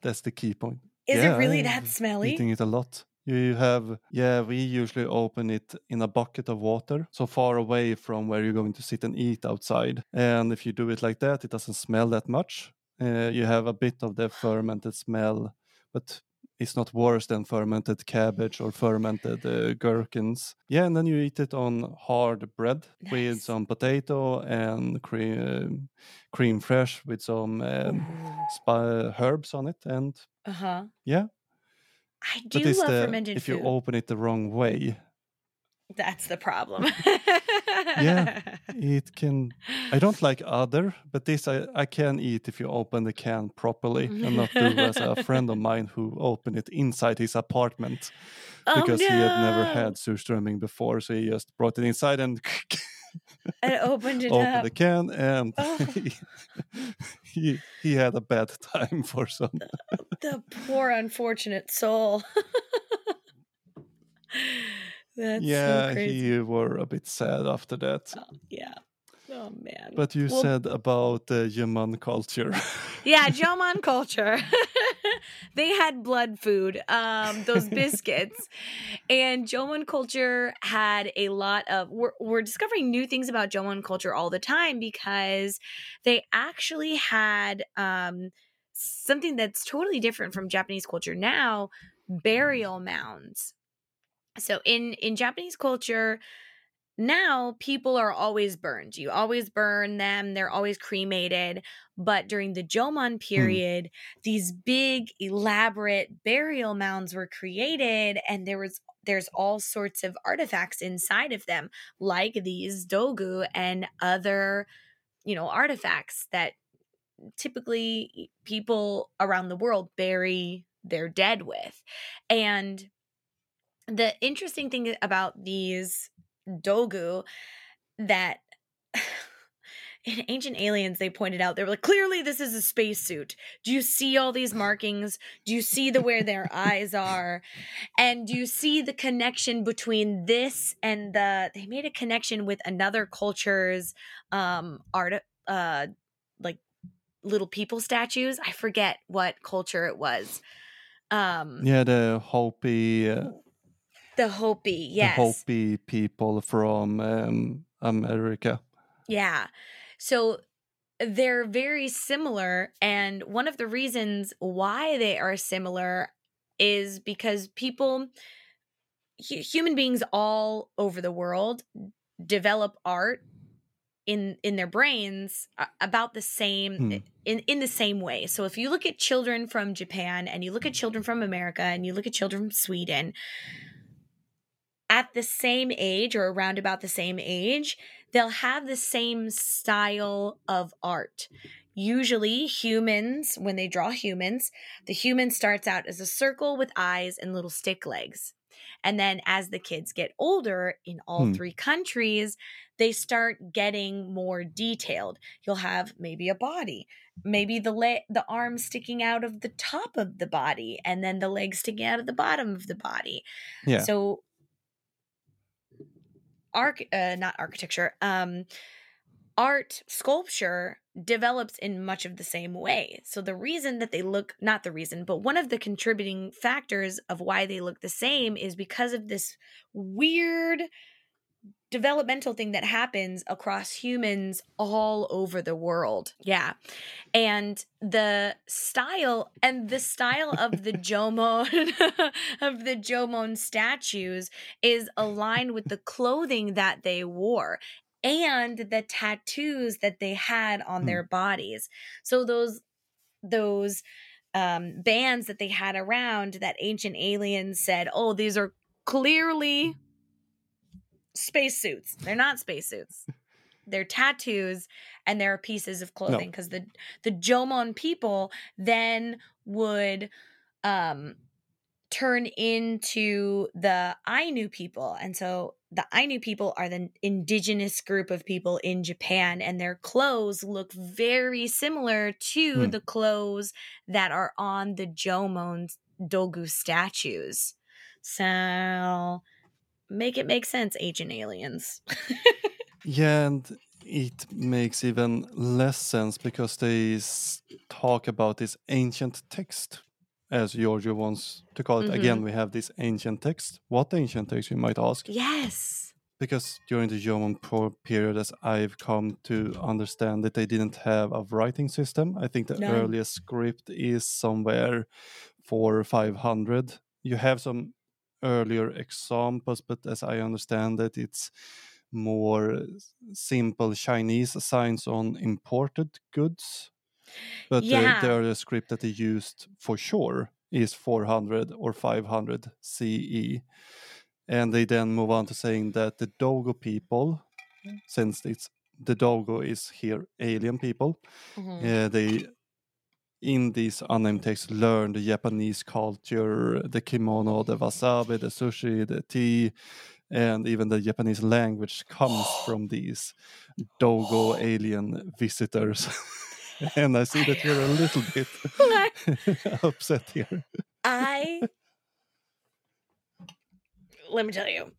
That's the key point. Is yeah, it really that smelly? Eating it a lot. You have, yeah, we usually open it in a bucket of water, so far away from where you're going to sit and eat outside. And if you do it like that, it doesn't smell that much. Uh, you have a bit of the fermented smell, but it's not worse than fermented cabbage or fermented uh, gherkins. Yeah, and then you eat it on hard bread nice. with some potato and cream, uh, crème fraîche with some um, sp- herbs on it, and uh-huh. yeah. I do love the, fermented if food. you open it the wrong way, that's the problem. (laughs) (laughs) yeah, (laughs) it can. I don't like other, but this I, I can eat if you open the can properly and not do as a (laughs) friend of mine who opened it inside his apartment oh, because no. he had never had surströmming before, so he just brought it inside and. (laughs) and opened it opened up. the can and oh. he, he, he had a bad time for some. the, the poor unfortunate soul. That's yeah, so he were a bit sad after that. Oh, yeah. Oh man. But you well, said about the Jomon culture. yeah, (laughs) Jomon culture. (laughs) they had blood food, um, those biscuits. and Jomon culture had a lot of we're, we're discovering new things about Jomon culture all the time because they actually had um, something that's totally different from Japanese culture now, burial mounds so in in Japanese culture, now people are always burned. You always burn them, they're always cremated. But during the Jomon hmm. period, mm. these big, elaborate burial mounds were created, and there was there's all sorts of artifacts inside of them, like these dogu and other, you know, artifacts that typically people around the world bury their dead with. And the interesting thing about these dogu that (laughs) in ancient aliens they pointed out they were like clearly this is a spacesuit. Do you see all these markings? Do you see the where their eyes are? And do you see the connection between this and the they made a connection with another culture's um art uh like little people statues? I forget what culture it was. Um yeah the hopi uh, the Hopi, yes. The Hopi people from um, America. Yeah. So they're very similar. And one of the reasons why they are similar is because people, human beings all over the world, develop art in in their brains about the same hmm. in in the same way. So if you look at children from Japan and you look at children from America and you look at children from Sweden at the same age or around about the same age, they'll have the same style of art. Usually, humans, when they draw humans, the human starts out as a circle with eyes and little stick legs. And then as the kids get older in all hmm. three countries, they start getting more detailed. You'll have maybe a body, maybe the le- the arm sticking out of the top of the body and then the legs sticking out of the bottom of the body. Yeah. So arc uh, not architecture, um art sculpture develops in much of the same way. So the reason that they look not the reason, but one of the contributing factors of why they look the same is because of this weird developmental thing that happens across humans all over the world. Yeah. And the style and the style of the (laughs) Jomon (laughs) of the Jomon statues is aligned with the clothing that they wore and the tattoos that they had on mm. their bodies. So those those um bands that they had around that ancient aliens said, "Oh, these are clearly spacesuits. They're not spacesuits. (laughs) they're tattoos and they're pieces of clothing because no. the the Jomon people then would um turn into the Ainu people. And so the Ainu people are the indigenous group of people in Japan, and their clothes look very similar to mm. the clothes that are on the Jomon Dogu statues. So make it make sense, Ancient Aliens. (laughs) yeah, and it makes even less sense because they talk about this ancient text as Giorgio wants to call it. Mm-hmm. Again, we have this ancient text. What ancient text, you might ask? Yes. Because during the Jomon period, as I've come to understand that they didn't have a writing system. I think the no. earliest script is somewhere for 500. You have some earlier examples, but as I understand it, it's more simple Chinese signs on imported goods but yeah. the, the earliest script that they used for sure is 400 or 500 CE. And they then move on to saying that the Dogu people, since it's the Dogu is here alien people, mm-hmm. uh, they in these unnamed texts learn the Japanese culture, the kimono, the wasabi, the sushi, the tea, and even the Japanese language comes (gasps) from these Dogu alien visitors. (laughs) and I see that you're a little bit (laughs) (laughs) upset here. I let me tell you,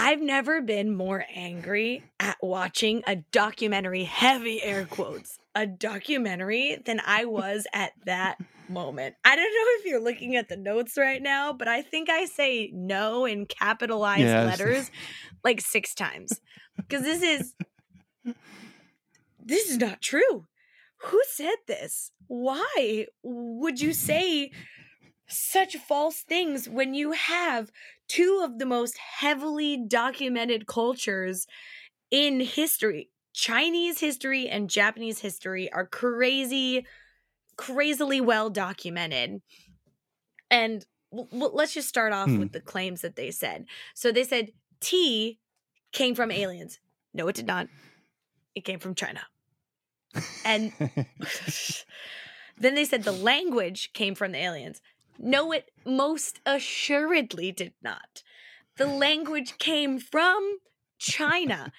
I've never been more angry at watching a documentary, heavy air quotes, a documentary than I was at that moment. I don't know if you're looking at the notes right now, but I think I say no in capitalized yes. letters like six times. Because this is this is not true who said this? Why would you say such false things when you have two of the most heavily documented cultures in history? Chinese history and Japanese history are crazy, crazily well documented. And let's just start off hmm. with the claims that they said. So they said tea came from aliens. No, it did not. It came from China. And (laughs) (laughs) then they said the language came from the aliens. No, it most assuredly did not. The language came from China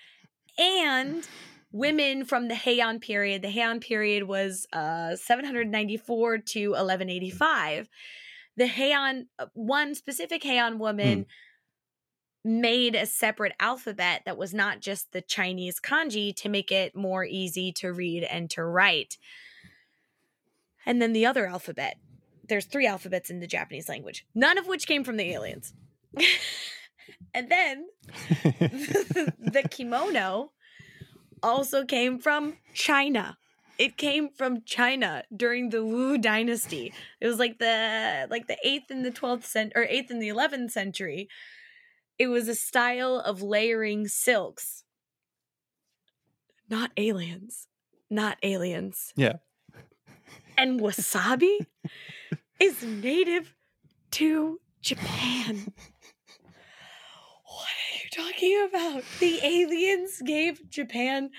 and women from the Heian period. The Heian period was uh, 794 to 1185. The Heian, uh, one specific Heian woman. Mm made a separate alphabet that was not just the Chinese kanji to make it more easy to read and to write. And then the other alphabet. There's three alphabets in the Japanese language, none of which came from the aliens. (laughs) and then the, (laughs) the kimono also came from China it came from China during the Wu dynasty. It was like the like the 8th and the 12th century or 8th and the 11th century. It was a style of layering silks. not aliens, not aliens. Yeah. And wasabi (laughs) is native to Japan. What are you talking about? The aliens gave Japan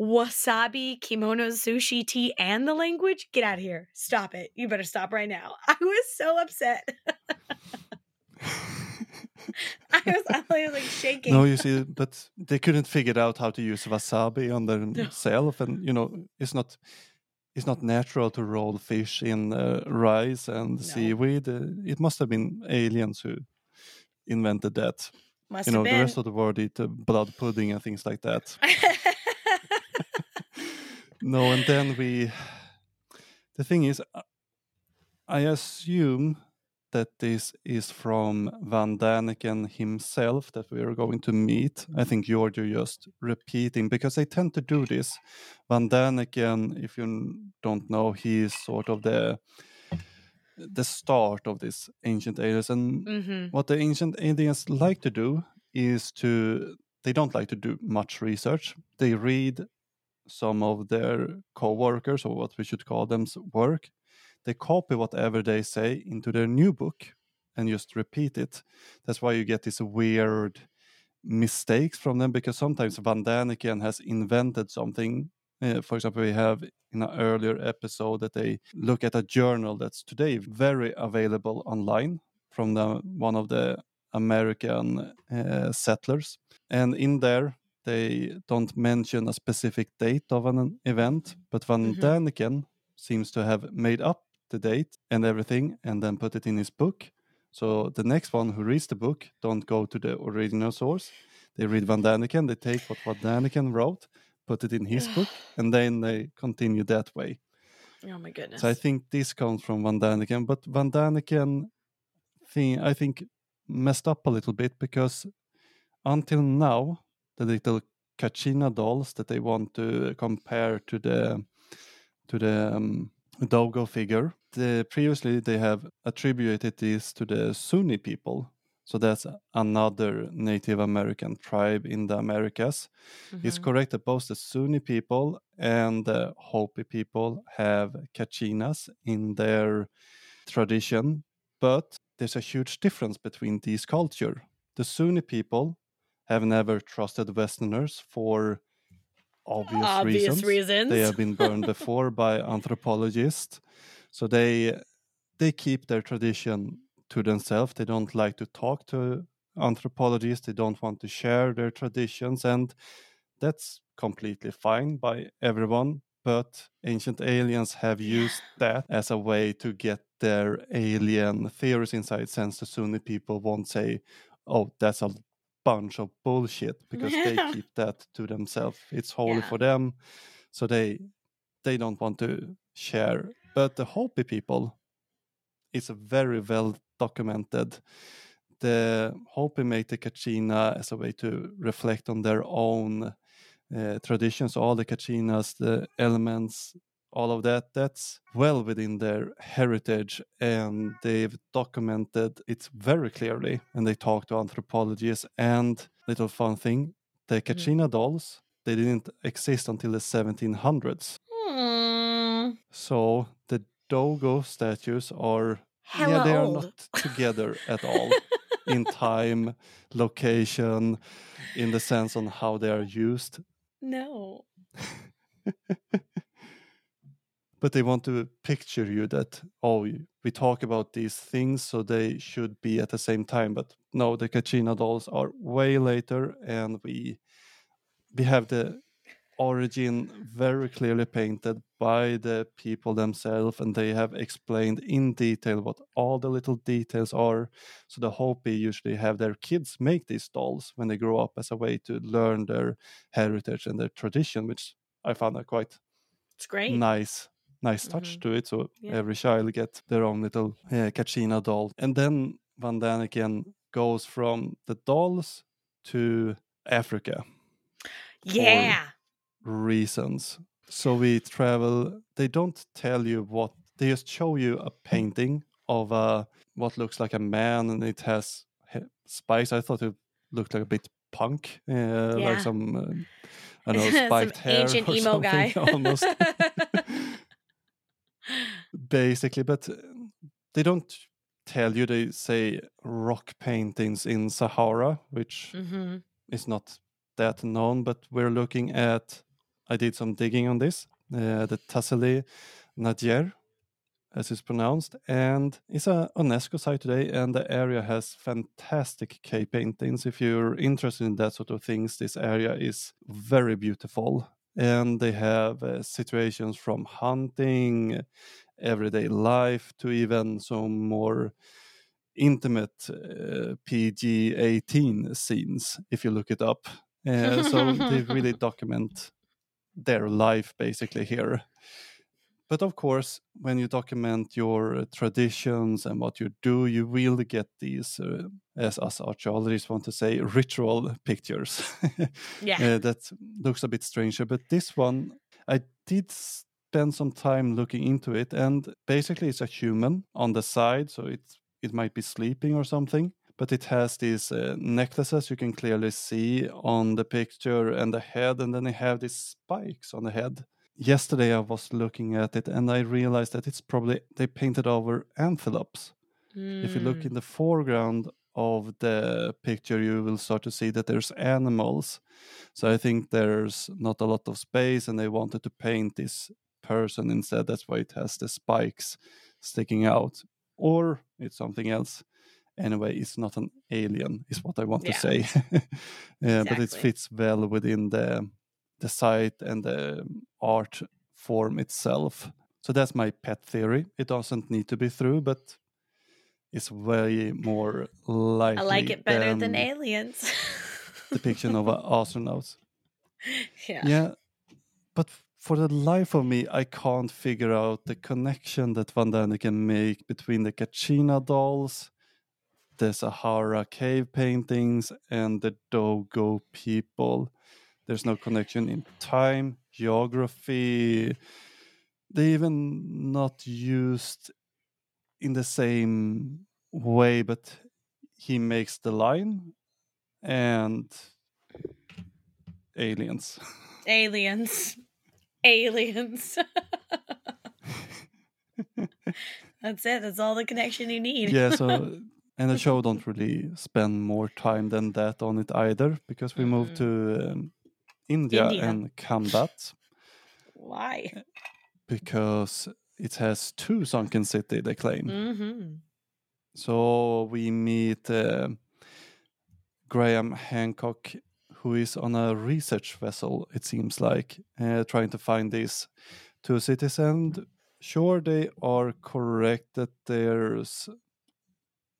wasabi, kimono, sushi, tea, and the language? Get out of here. Stop it. You better stop right now. (laughs) I was so upset. (laughs) I was, I was like shaking. No, you see, but they couldn't figure out how to use wasabi on themselves, and you know, it's not it's not natural to roll fish in uh, rice and No. seaweed. Uh, it must have been aliens who invented that. Must you know, the rest of the world eat uh, blood pudding and things like that. (laughs) no, and then we. The thing is, I assume that this is from Von Däniken himself that we are going to meet. I think you're just repeating because they tend to do this. Von Däniken, if you don't know, he is sort of the the start of this ancient aliens and hmm what the ancient aliens like to do is to they don't like to do much research they read some of their co-workers or what we should call them's work they copy whatever they say into their new book and just repeat it that's why you get these weird mistakes from them because sometimes Von Däniken has invented something uh, for example we have in an earlier episode that they look at a journal that's today very available online from the, one of the American uh, settlers. And in there, they don't mention a specific date of an event, but Von Mhm. Däniken seems to have made up the date and everything and then put it in his book. So the next one who reads the book don't go to the original source. They read Von Däniken, they take what Von Däniken wrote, put it in his (sighs) book, and then they continue that way. Oh my goodness. So I think this comes from Von Däniken, but Von Däniken thing I think messed up a little bit because until now the little Kachina dolls that they want to compare to the to the um, Dogu figure, the, previously they have attributed this to the Zuni people. So that's another Native American tribe in the Americas. It's Mhm. correct that both the Zuni people and the Hopi people have kachinas in their tradition, but there's a huge difference between these culture. The Zuni people have never trusted Westerners for obvious, Obvious reasons. reasons. They have been burned before by (laughs) anthropologists, so they they keep their tradition to themselves. They don't like to talk to anthropologists. They don't want to share their traditions, and that's completely fine by everyone. But ancient aliens have used that as a way to get their alien theories inside. Since the Zuni people won't say, "Oh, that's a bunch of bullshit," (laughs) because they keep that to themselves. It's holy Yeah. for them, so they they don't want to share. But the Hopi people, it's a very well documented. The Hopi make the Kachina as a way to reflect on their own uh, traditions, all the Kachinas, the elements, all of that. That's well within their heritage, and they've documented it very clearly. And they talk to anthropologists. And little fun thing, the Kachina dolls they didn't exist until the 1700s. Hmm. So the Dogu statues are Hella yeah, they are not together at all in (laughs) time, location, in the sense on how they are used. No. (laughs) But they want to picture you that oh, we talk about these things, so they should be at the same time. But no, the Kachina dolls are way later, and we we have the origin very clearly painted by the people themselves and they have explained in detail what all the little details are so the hopi usually have their kids make these dolls when they grow up as a way to learn their heritage and their tradition which i found a quite It's great. nice nice touch Mhm. to it so Yeah. every child get their own little uh, kachina doll and then Von Däniken goes from the dolls to africa Yeah. reasons. So we travel. They don't tell you what. They just show you a painting of a what looks like a man, and it has spikes. I thought it looked like a bit punk, uh, Yeah. like some uh, I don't know (laughs) spiked hair ancient (laughs) or emo something guy. (laughs) almost basically but uh, they don't tell you they say rock paintings in Sahara which hmm is not that known but we're looking at I did some digging on this uh, the Tassili n'Ajjer as it's pronounced and it's a UNESCO site today and the area has fantastic cave paintings. If you're interested in that sort of things this area is very beautiful and they have uh, situations from hunting everyday life to even some more intimate uh, PG-18 scenes if you look it up. Uh, so they really (laughs) document their life basically here but of course when you document your uh, traditions and what you do you will get these uh, as us archaeologists want to say ritual pictures (laughs) Yeah. uh, that looks a bit stranger but this one i did spend some time looking into it and basically it's a human on the side so it it might be sleeping or something but it has these uh, necklaces you can clearly see on the picture and the head and then they have these spikes on the head yesterday i was looking at it and i realized that it's probably they painted over antelopes if you look Mm. in the foreground of the picture you will start to see that there's animals. So i think there's not a lot of space and they wanted to paint this person instead. That's why it has the spikes sticking out. Or it's something else. Anyway it's not an alien is what i want to say. (laughs) Yeah, but it fits well within the the site and the art form itself so that's my pet theory it doesn't need to be true but it's way more likely I like it better than than aliens. (laughs) depiction of astronauts yeah. yeah but for the life of me i can't figure out the connection that van can make between the kachina dolls the sahara cave paintings and the dogo people there's no connection in time geography they even not used in the same way but he makes the line and aliens Aliens. Aliens. (laughs) That's it. That's all the connection you need. yeah so (laughs) and the show don't really spend more time than that on it either because we moved to um, india, India. and Khambhat Why? because it has two sunken city they claim hmm so we meet uh, graham hancock who is on a research vessel it seems like uh, trying to find these two cities and sure they are correct that there's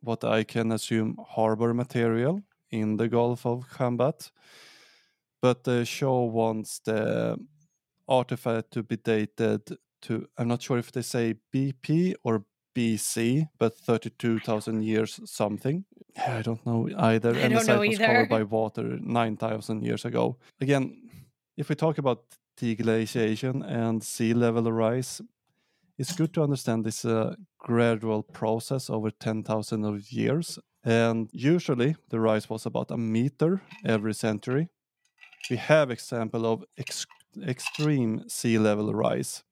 what I can assume harbor material in the Gulf of Khambhat. But the show wants the artifact to be dated to, I'm not sure if they say BP or BC, but 32,000 years something. I don't know either. I and the site was covered by (laughs) water 9,000 years ago. Again, if we talk about deglaciation and sea level rise, it's good to understand this uh, gradual process over 10,000 of years. And usually the rise was about a meter every century. We have example of ex- extreme sea level rise.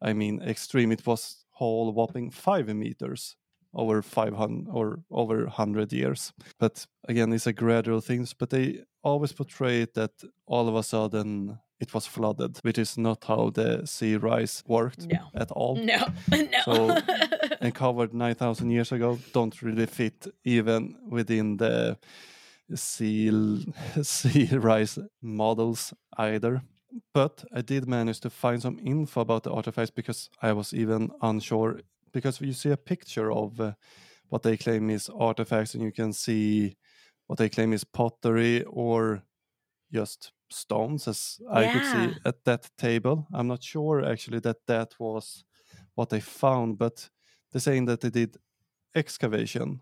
I mean, extreme, it was whole whopping five meters over 500 or over 100 years. But again, it's a gradual things, but they always portray it that all of a sudden it was flooded, which is not how the sea rise worked No. at all. No. (laughs) No. So- and covered 9,000 years ago don't really fit even within the sea, (laughs) sea rise models either. But I did manage to find some info about the artifacts because I was even unsure. Because you see a picture of uh, what they claim is artifacts, and you can see what they claim is pottery or just stones, as I could see at that table. I'm not sure actually that that was what they found, but they're saying that they did excavation.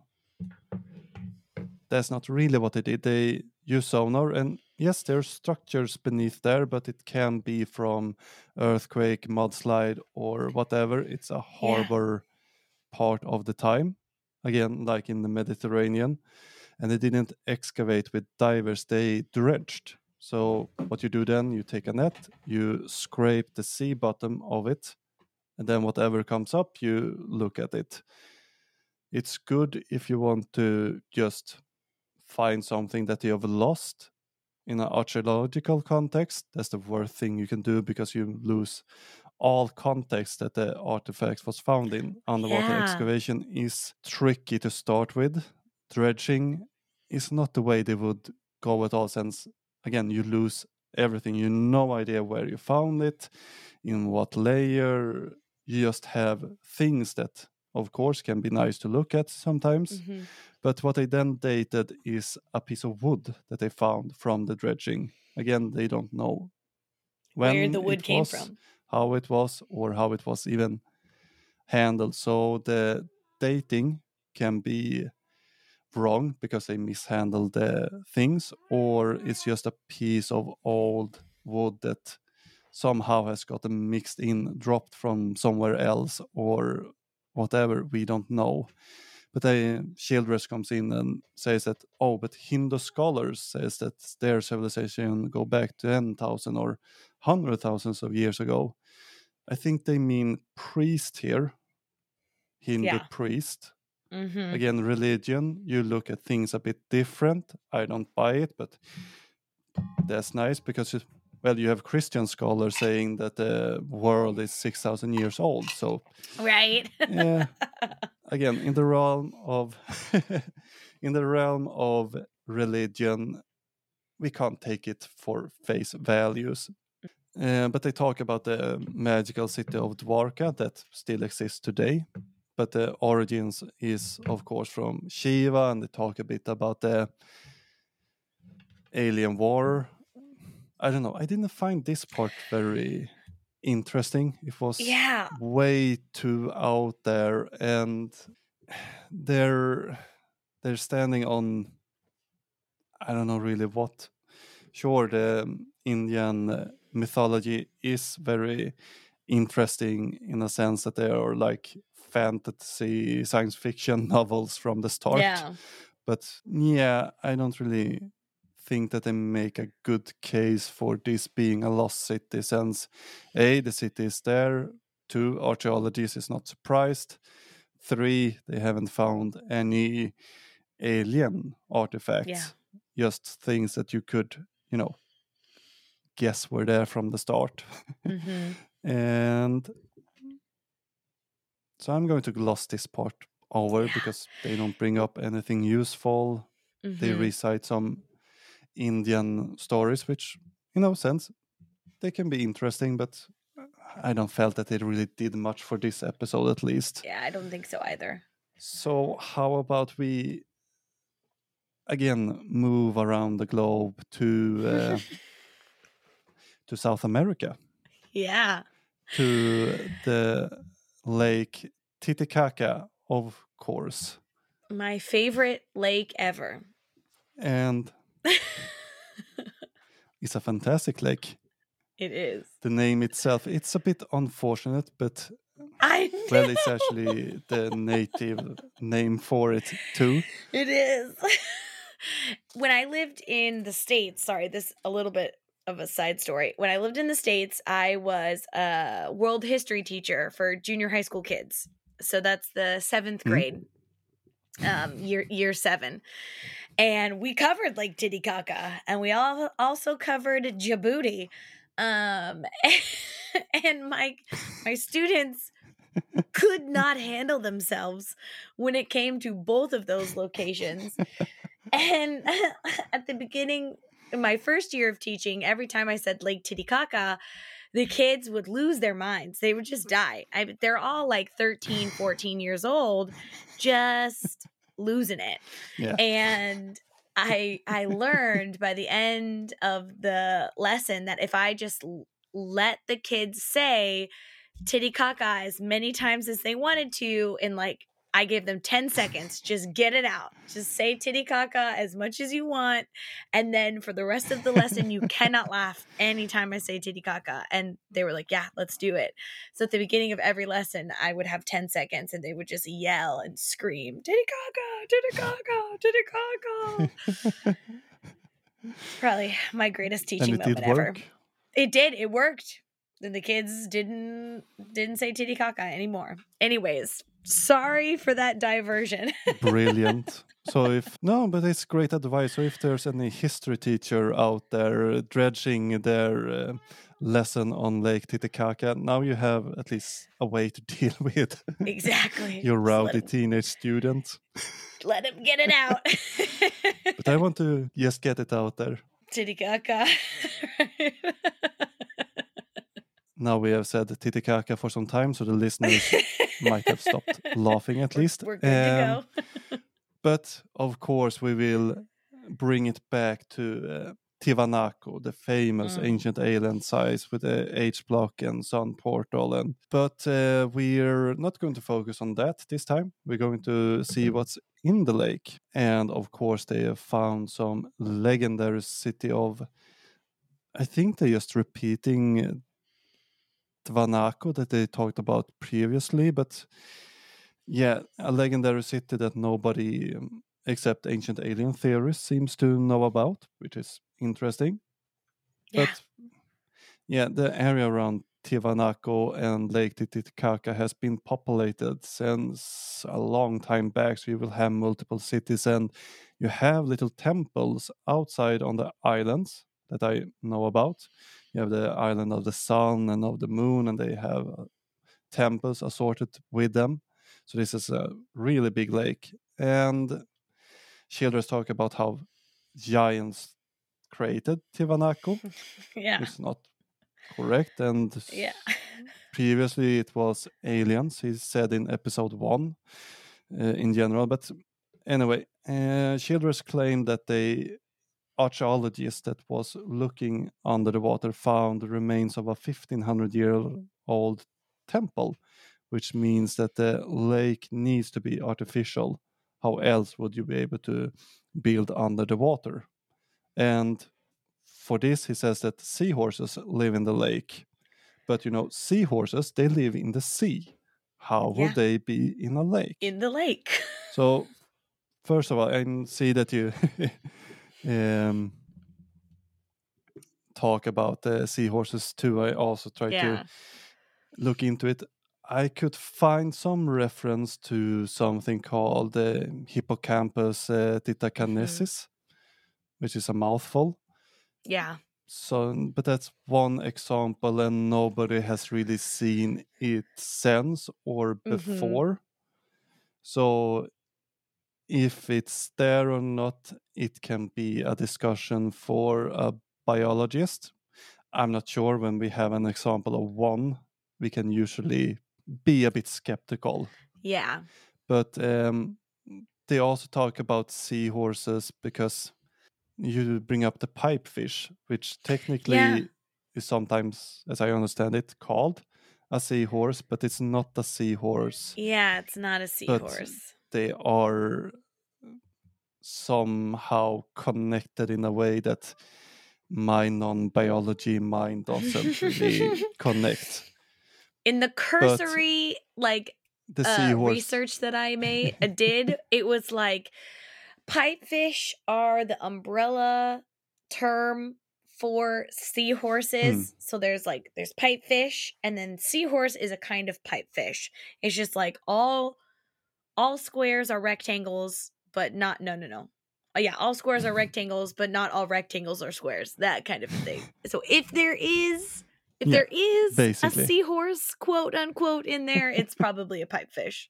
That's not really what they did. They use sonar, and yes, there's structures beneath there, but it can be from earthquake, mudslide, or whatever. It's a harbor part of the time, again, like in the Mediterranean. And they didn't excavate with divers, they dredged. So what you do then, you take a net, you scrape the sea bottom of it, and then whatever comes up, you look at it. It's good if you want to just find something that you have lost in an archaeological context. That's the worst thing you can do because you lose all context that the artifact was found in. Underwater Yeah. excavation is tricky to start with. Dredging is not the way they would go at all, since again you lose everything. You no idea where you found it, in what layer. You just have things that, of course, can be nice to look at sometimes. Mhm. But what they then dated is a piece of wood that they found from the dredging. Again, they don't know Where the wood came was, from. how it was, or how it was even handled. So the dating can be wrong because they mishandled the things, or it's just a piece of old wood that somehow has gotten mixed in, dropped from somewhere else, or whatever. We don't know. But they, Childress comes in and says that, oh, but Hindu scholars says that their civilization go back to 10,000 or hundred thousands of years ago. I think they mean priest here, Hindu Yeah. priest. Mhm. Again, religion, you look at things a bit different. I don't buy it, but that's nice because, it- well, you have Christian scholars saying that the world is 6,000 years old. So, Right. (laughs) yeah, again, in the realm of (laughs) in the realm of religion, we can't take it for face values. Uh, but they talk about the magical city of Dwarka that still exists today. But the origins is, of course, from Shiva, and they talk a bit about the alien war. I don't know. I didn't find this part very interesting. It was yeah. way too out there, and they're they're standing on I don't know really what. Sure, the Indian mythology is very interesting in a sense that they are like fantasy science fiction (laughs) novels from the start. Yeah. But yeah, I don't really think that they make a good case for this being a lost city since A, the city is there, two, archaeologists is not surprised, three, they haven't found any alien artifacts. Just things that you could, you know, guess were there from the start. hmm (laughs) And so I'm going to gloss this part over Yeah. because they don't bring up anything useful. They Mhm. recite some Indian stories, which, in no sense, they can be interesting, but I don't felt that they really did much for this episode, at least. Yeah, I don't think so either. So, how about we again move around the globe to uh, (laughs) to South America, Yeah. to the Lake Titicaca, of course, My favorite lake ever. and (laughs) it's a fantastic lake. It is. the name itself it's a bit unfortunate but I well it's actually the native name for it too It is. (laughs) when I lived in the States, sorry, this a little bit of a side story. When I lived in the States, I was a world history teacher for junior high school kids. So that's the seventh Mhm. grade, um, year year seven. And we covered Lake Titicaca and we all also covered Djibouti. Um (laughs) and my my students could not handle themselves when it came to both of those locations. and (laughs) at the beginning, in my first year of teaching, every time I said Lake Titicaca, the kids would lose their minds. They would just die. I, they're all like 13, 14 years old, just losing it. yeah And I I learned by the end of the lesson that if I just let the kids say titty cock eyes many times as they wanted to in like I gave them 10 seconds. Just get it out. Just say titty caca as much as you want. And then for the rest of the lesson, you cannot laugh anytime I say titty caca. And they were like, yeah, let's do it. So at the beginning of every lesson, I would have 10 seconds and they would just yell and scream, titty caca, titty caca, titty caca. (laughs) Probably my greatest teaching moment did ever. work. It did. It worked. And the kids didn't didn't say Titicaca anymore. Anyways, sorry for that diversion. (laughs) Brilliant. So if no, but it's great advice. So if there's any history teacher out there dredging their uh, lesson on Lake Titicaca, now you have at least a way to (laughs) deal with exactly. (laughs) your rowdy him, teenage student. let him get it out. But I want to just get it out there. Titicaca. Now we have said Titicaca for some time, so the listeners (laughs) might have stopped laughing at least. We're good to Um, go. But of course, we will bring it back to uh, Tiwanaku, the famous Mm. ancient island sites with the H block and Sun portal. And but uh, we're not going to focus on that this time. We're going to see what's in the lake, and of course, they have found some legendary city of. I think they're just repeating Tiwanaku that they talked about previously, but yeah, a legendary city that nobody um, except ancient alien theorists seems to know about, which is interesting. Yeah. But yeah, the area around Tiwanaku and Lake Titicaca has been populated since a long time back. So you will have multiple cities and you have little temples outside on the islands that I know about. You have the island of the sun and of the moon, and they have uh, temples assorted with them. So this is a really big lake. And Childress talk about how giants created Tiwanaku. (laughs) yeah. It's not correct. And (laughs) Yeah. previously it was aliens, he said in episode one uh, in general. But anyway, uh, Childress claimed that the archaeologist that was looking under the water found the remains of a 1500 year old temple, which means that the lake needs to be artificial. How else would you be able to build under the water? And for this, he says that seahorses live in the lake. But you know, seahorses, they live in the sea. How would Yeah. they be in a lake? In the lake. (laughs) So, first of all, I see that you (laughs) um, talk about the seahorses too. I also try Yeah. to look into it. I could find some reference to something called the hippocampus uh, titacanesis, which is a mouthful. Yeah. So, but that's one example, and nobody has really seen it since or Mhm. before. So, if it's there or not, it can be a discussion for a biologist. I'm not sure when we have an example of one, we can usually be a bit skeptical. Yeah. But um, they also talk about seahorses because you bring up the pipefish, which technically Yeah. is sometimes, as I understand it, called a seahorse, but it's not a seahorse. Yeah. It's not a seahorse. They are somehow connected in a way that my non-biology mind doesn't really (laughs) connect. In the cursory, like The uh, research that I made (laughs) uh, did, it was like pipefish are the umbrella term for seahorses. So there's like there's pipefish, and then seahorse is a kind of pipefish. It's just like all all squares are rectangles, but not no no no. Oh yeah, all squares are (laughs) rectangles, but not all rectangles are squares. That kind of thing. (laughs) So if there is if Yeah, there is basically. a seahorse quote unquote in there, it's (laughs) probably a pipefish.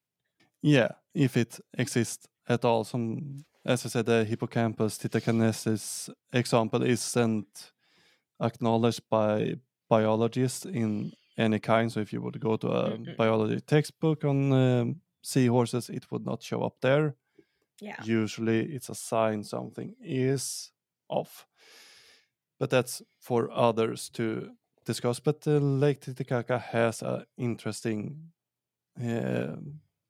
Yeah, if it exists at all. Some, as I said, the hippocampus titacanesis example isn't acknowledged by biologists in any kind. So if you would go to a Mm-mm. biology textbook on um, seahorses, it would not show up there. Yeah. Usually, it's a sign something is off. But that's for others to discuss. But Lake Titicaca has an interesting uh,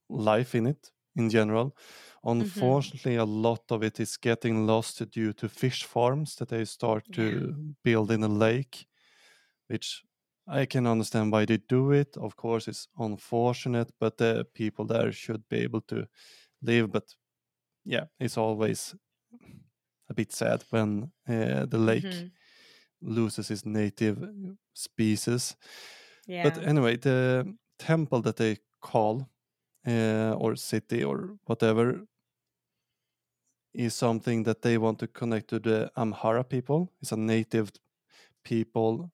life in it in general. Unfortunately, a lot of it is getting lost due to fish farms that they start to build in a lake, which I can understand why they do it. Of course, it's unfortunate, but the people there should be able to live. But yeah, it's always a bit sad when uh, the lake Mhm. loses its native species. Yeah. But anyway, the temple that they call uh, or city or whatever is something that they want to connect to the Aymara people. It's a native people.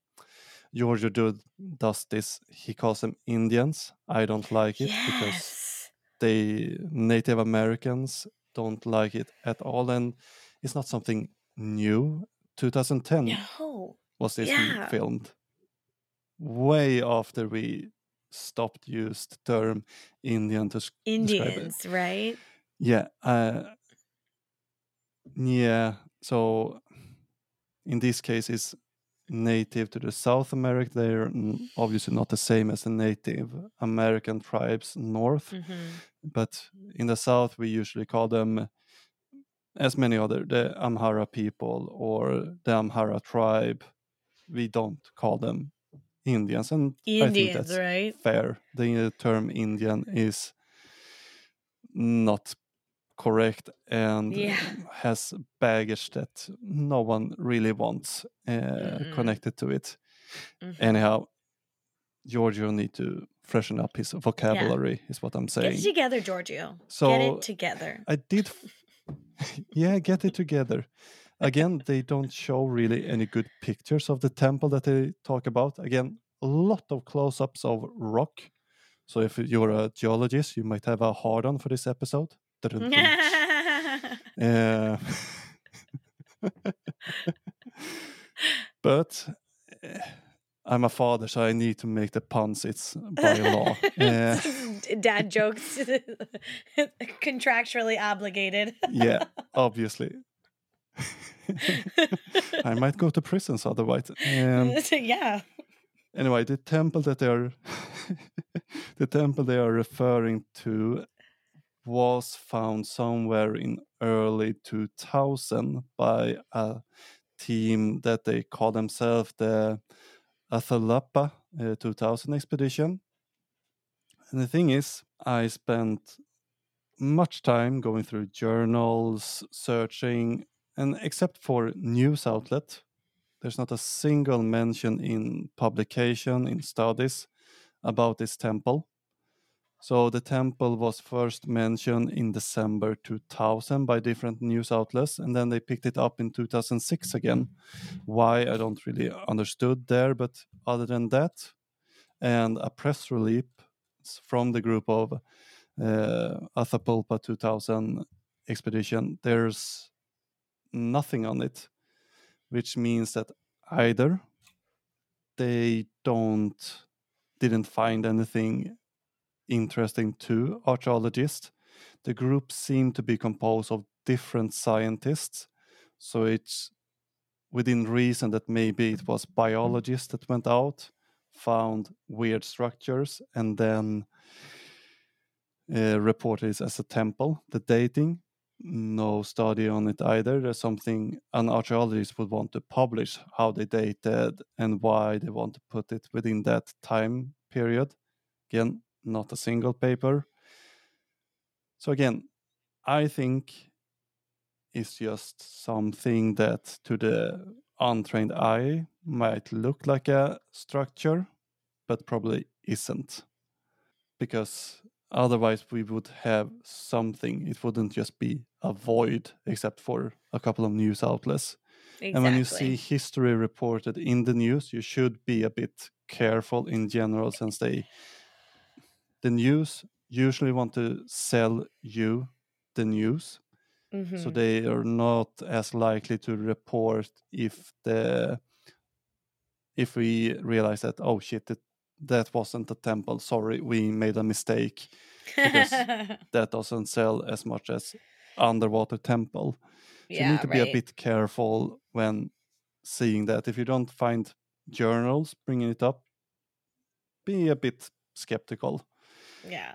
Giorgio do, does this. He calls them Indians. I don't like it because yes. they Native Americans don't like it at all, and it's not something new. 2010 No. was this Yeah. filmed way after we stopped used term Indian to. Indians, right? Yeah, uh, yeah. So in this case, it's native to the South America. They're obviously not the same as the Native American tribes north, hmm but in the South we usually call them, as many other, the Aymara people or the Aymara tribe. We don't call them Indians, and I think that's right? fair. The term Indian is not correct and Yeah. has baggage that no one really wants uh, Mm-mm. connected to it. Mhm. Anyhow, Giorgio need to freshen up his vocabulary, is what I'm saying. Get it together, Giorgio. Get it together. I did, f- (laughs) yeah, get it together. Again, they don't show really any good pictures of the temple that they talk about. Again, a lot of close-ups of rock. So if you're a geologist, you might have a hard on for this episode. Uh, (laughs) (laughs) but uh, I'm a father, so I need to make the puns. It's by law. Uh, (laughs) Dad jokes, contractually obligated. yeah, obviously. I might go to prisons otherwise. Um, yeah. anyway, the temple that they are, the temple they are referring to, was found somewhere in early 2000 by a team that they call themselves the Atahuallpa uh, 2000 expedition. And the thing is, I spent much time going through journals, searching, and except for news outlet, there's not a single mention in publication, in studies about this temple. So the temple was first mentioned in December 2000 by different news outlets, and then they picked it up in 2006 again. Why I don't really understood there, but other than that, and a press release from the group of uh, Atahuallpa 2000 expedition, there's nothing on it, which means that either they don't didn't find anything interesting to archaeologists. The group seemed to be composed of different scientists, so it's within reason that maybe it was biologists that went out, found weird structures, and then uh, reported it as a temple. The dating, no study on it either. There's something an archaeologist would want to publish how they dated and why they want to put it within that time period. Again, not a single paper. So again, I think it's just something that to the untrained eye might look like a structure, but probably isn't. Because otherwise we would have something. It wouldn't just be a void except for a couple of news outlets. Exactly. And when you see history reported in the news, you should be a bit careful in general since they the news usually want to sell you the news. So Mhm. they are not as likely to report if the if we realize that oh shit it, that wasn't a temple. Sorry we made a mistake because (laughs) that doesn't sell as much as underwater temple. So you need to be a bit careful when seeing that. If you don't find journals bringing it up be a bit skeptical Yeah.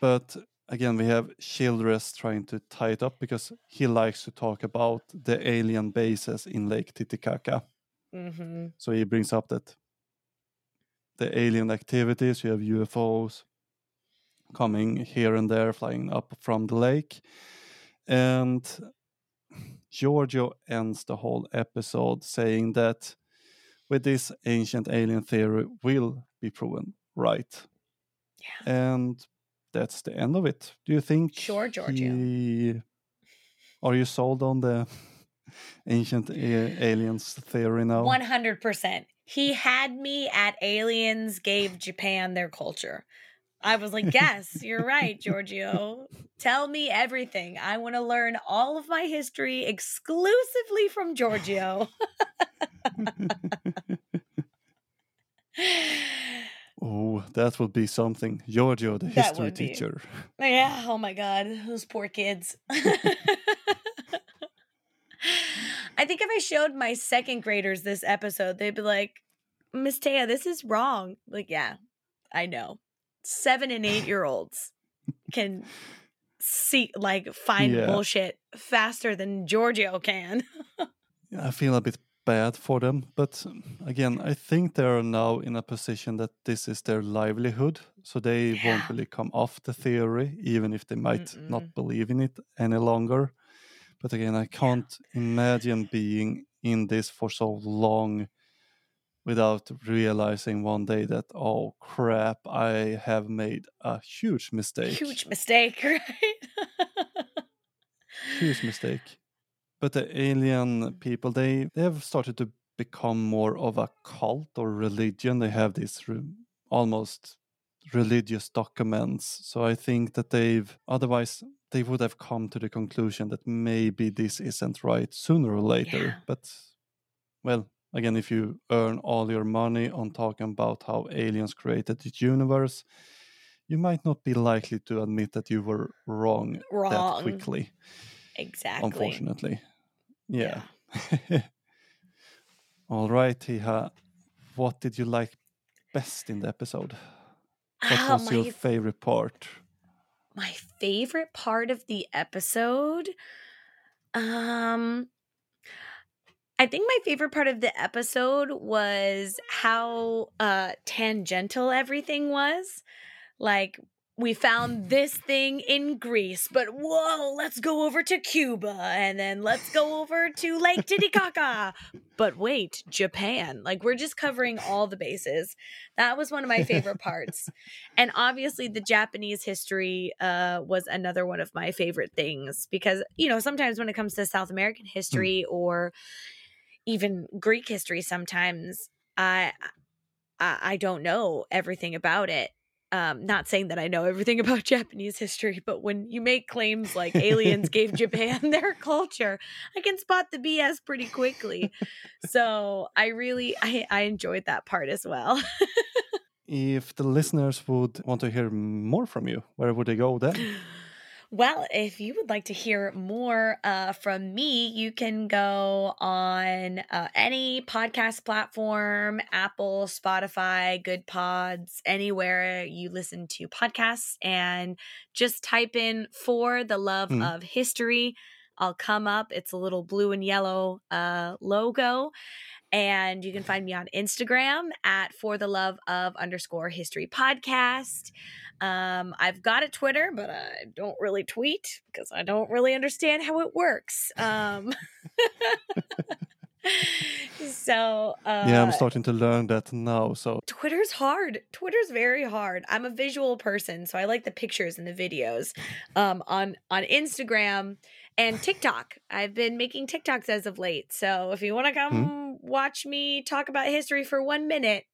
but again we have Childress trying to tie it up because he likes to talk about the alien bases in lake titicaca hmm so he brings up that the alien activities you have ufos coming here and there flying up from the lake and Giorgio ends the whole episode saying that with this ancient alien theory will be proven right. Yeah. And that's the end of it. Do you think Sure, Giorgio. he- Are you sold on the (laughs) ancient a- aliens theory now? 100%. He had me at aliens gave Japan their culture. I was like, yes, you're right, Giorgio. Tell me everything. I want to learn all of my history exclusively from Giorgio. (laughs) (laughs) oh, that would be something. Giorgio, the That history teacher. yeah, oh my God, those poor kids. (laughs) I think if I showed my second graders this episode, they'd be like, Miss Taya, this is wrong. Like, yeah, I know. Seven and eight year olds can see, like, find Yeah. bullshit faster than Giorgio can. (laughs) I feel a bit bad for them, but again, I think they are now in a position that this is their livelihood, so they Yeah. won't really come off the theory, even if they might Mm-mm. not believe in it any longer. But again, I can't imagine being in this for so long without realizing one day that oh crap, I have made a huge mistake. Huge mistake, (laughs) right? huge mistake. But the alien people, they they have started to become more of a cult or religion. They have these re- almost religious documents. So I think that they've otherwise they would have come to the conclusion that maybe this isn't right sooner or later. Yeah. But well, again, if you earn all your money on talking about how aliens created the universe, you might not be likely to admit that you were wrong, that quickly exactly. unfortunately. Yeah. (laughs) All right, Thea. What did you like best in the episode? What Ah, was your favorite part? my favorite part of the episode um i think my favorite part of the episode was how uh tangential everything was like we found this thing in Greece, but whoa, let's go over to Cuba and then let's go over to Lake Titicaca. but wait, Japan. Like we're just covering all the bases. That was one of my favorite (laughs) parts. and obviously the Japanese history uh was another one of my favorite things because you know, sometimes when it comes to South American history or even Greek history sometimes I I, I don't know everything about it um, not saying that I know everything (laughs) about Japanese history, but when you make claims like aliens gave (laughs) Japan (laughs) their culture, I can spot the BS pretty quickly. So I really I, I enjoyed that part as well. If the listeners would want to hear more from you, where would they go then? Well, if you would like to hear more uh, from me, you can go on uh, any podcast platform Apple, Spotify, Good Pods, anywhere you listen to podcasts, and just type in for the love Mm. of history. I'll come up. It's a little blue and yellow uh, logo. And you can find me on Instagram at for the love of underscore history podcast. Um, I've got a Twitter, but I don't really tweet because I don't really understand how it works. Um, (laughs) so uh, yeah, I'm starting to learn that now. So Twitter's hard. Twitter's very hard. I'm a visual person, so I like the pictures and the videos. Um, on on Instagram and TikTok, I've been making TikToks as of late. So if you want to come watch me talk about history for one minute,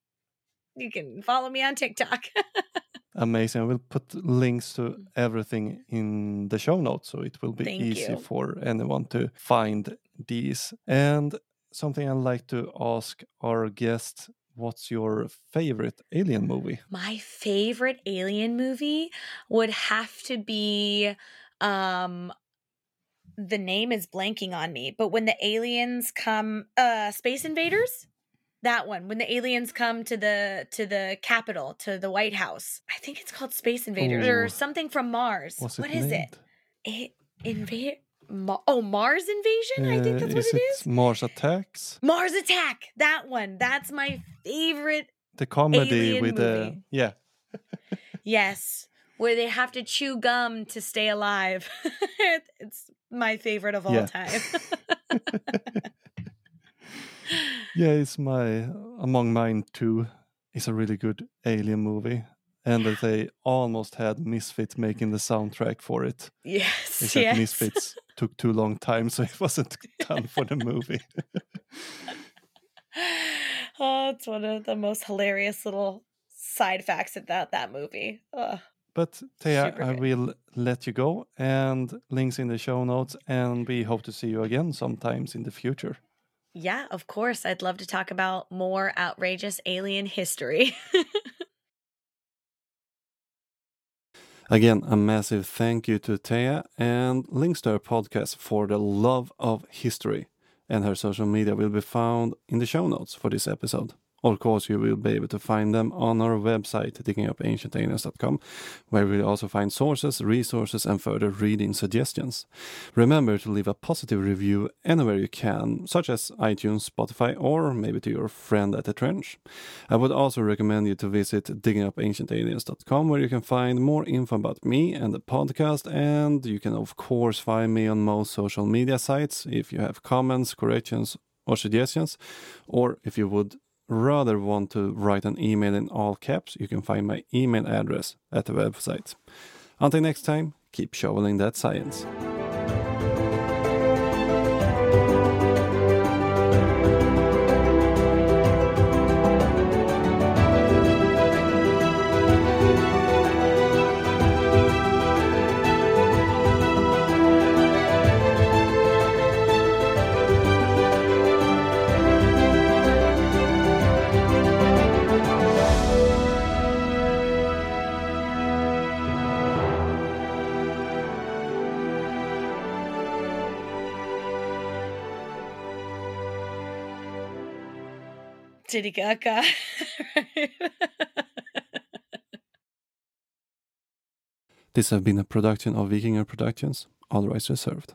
you can follow me on TikTok. (laughs) amazing. I will put links to everything in the show notes so it will be Thank easy you. for anyone to find these. And something I'd like to ask our guest what's your favorite alien movie? My favorite alien movie would have to be um the name is blanking on me, but when the aliens come uh Space Invaders? That one. When the aliens come to the to the Capitol, to the White House. I think it's called Space Invaders Oh. or something from Mars. What's What it is it? It invade Ma- oh, Mars Invasion? I think Uh, that's what is it it is. Mars Attacks? Mars Attack. That one. That's my favorite The comedy with the movie. yeah. Yes, where they have to chew gum to stay alive. (laughs) it's my favorite of all yeah. time. (laughs) yeah, it's my among mine too. It's a really good alien movie. And that they almost had Misfits making the soundtrack for it. Yes. Except yes. Misfits took too long time, so it wasn't (laughs) done for the movie. oh, it's one of the most hilarious little side facts about that movie. Ugh. But Thea, I will let you go and links in the show notes, and we hope to see you again sometimes in the future. Yeah, of course. I'd love to talk about more outrageous alien history. (laughs) Again, a massive thank you to Thea and links to her podcast for the love of history. And her social media will be found in the show notes for this episode. Of course, you will be able to find them on our website, diggingupancientaliens.com, where you will also find sources, resources, and further reading suggestions. Remember to leave a positive review anywhere you can, such as iTunes, Spotify, or maybe to your friend at the trench. I would also recommend you to visit diggingupancientaliens.com, where you can find more info about me and the podcast, and you can, of course, find me on most social media sites if you have comments, corrections, or suggestions, or if you would rather want to write an email in all caps, you can find my email address at the website. Until next time, keep shoveling that science. (laughs) This has been a production of Vikinger Productions, all rights reserved.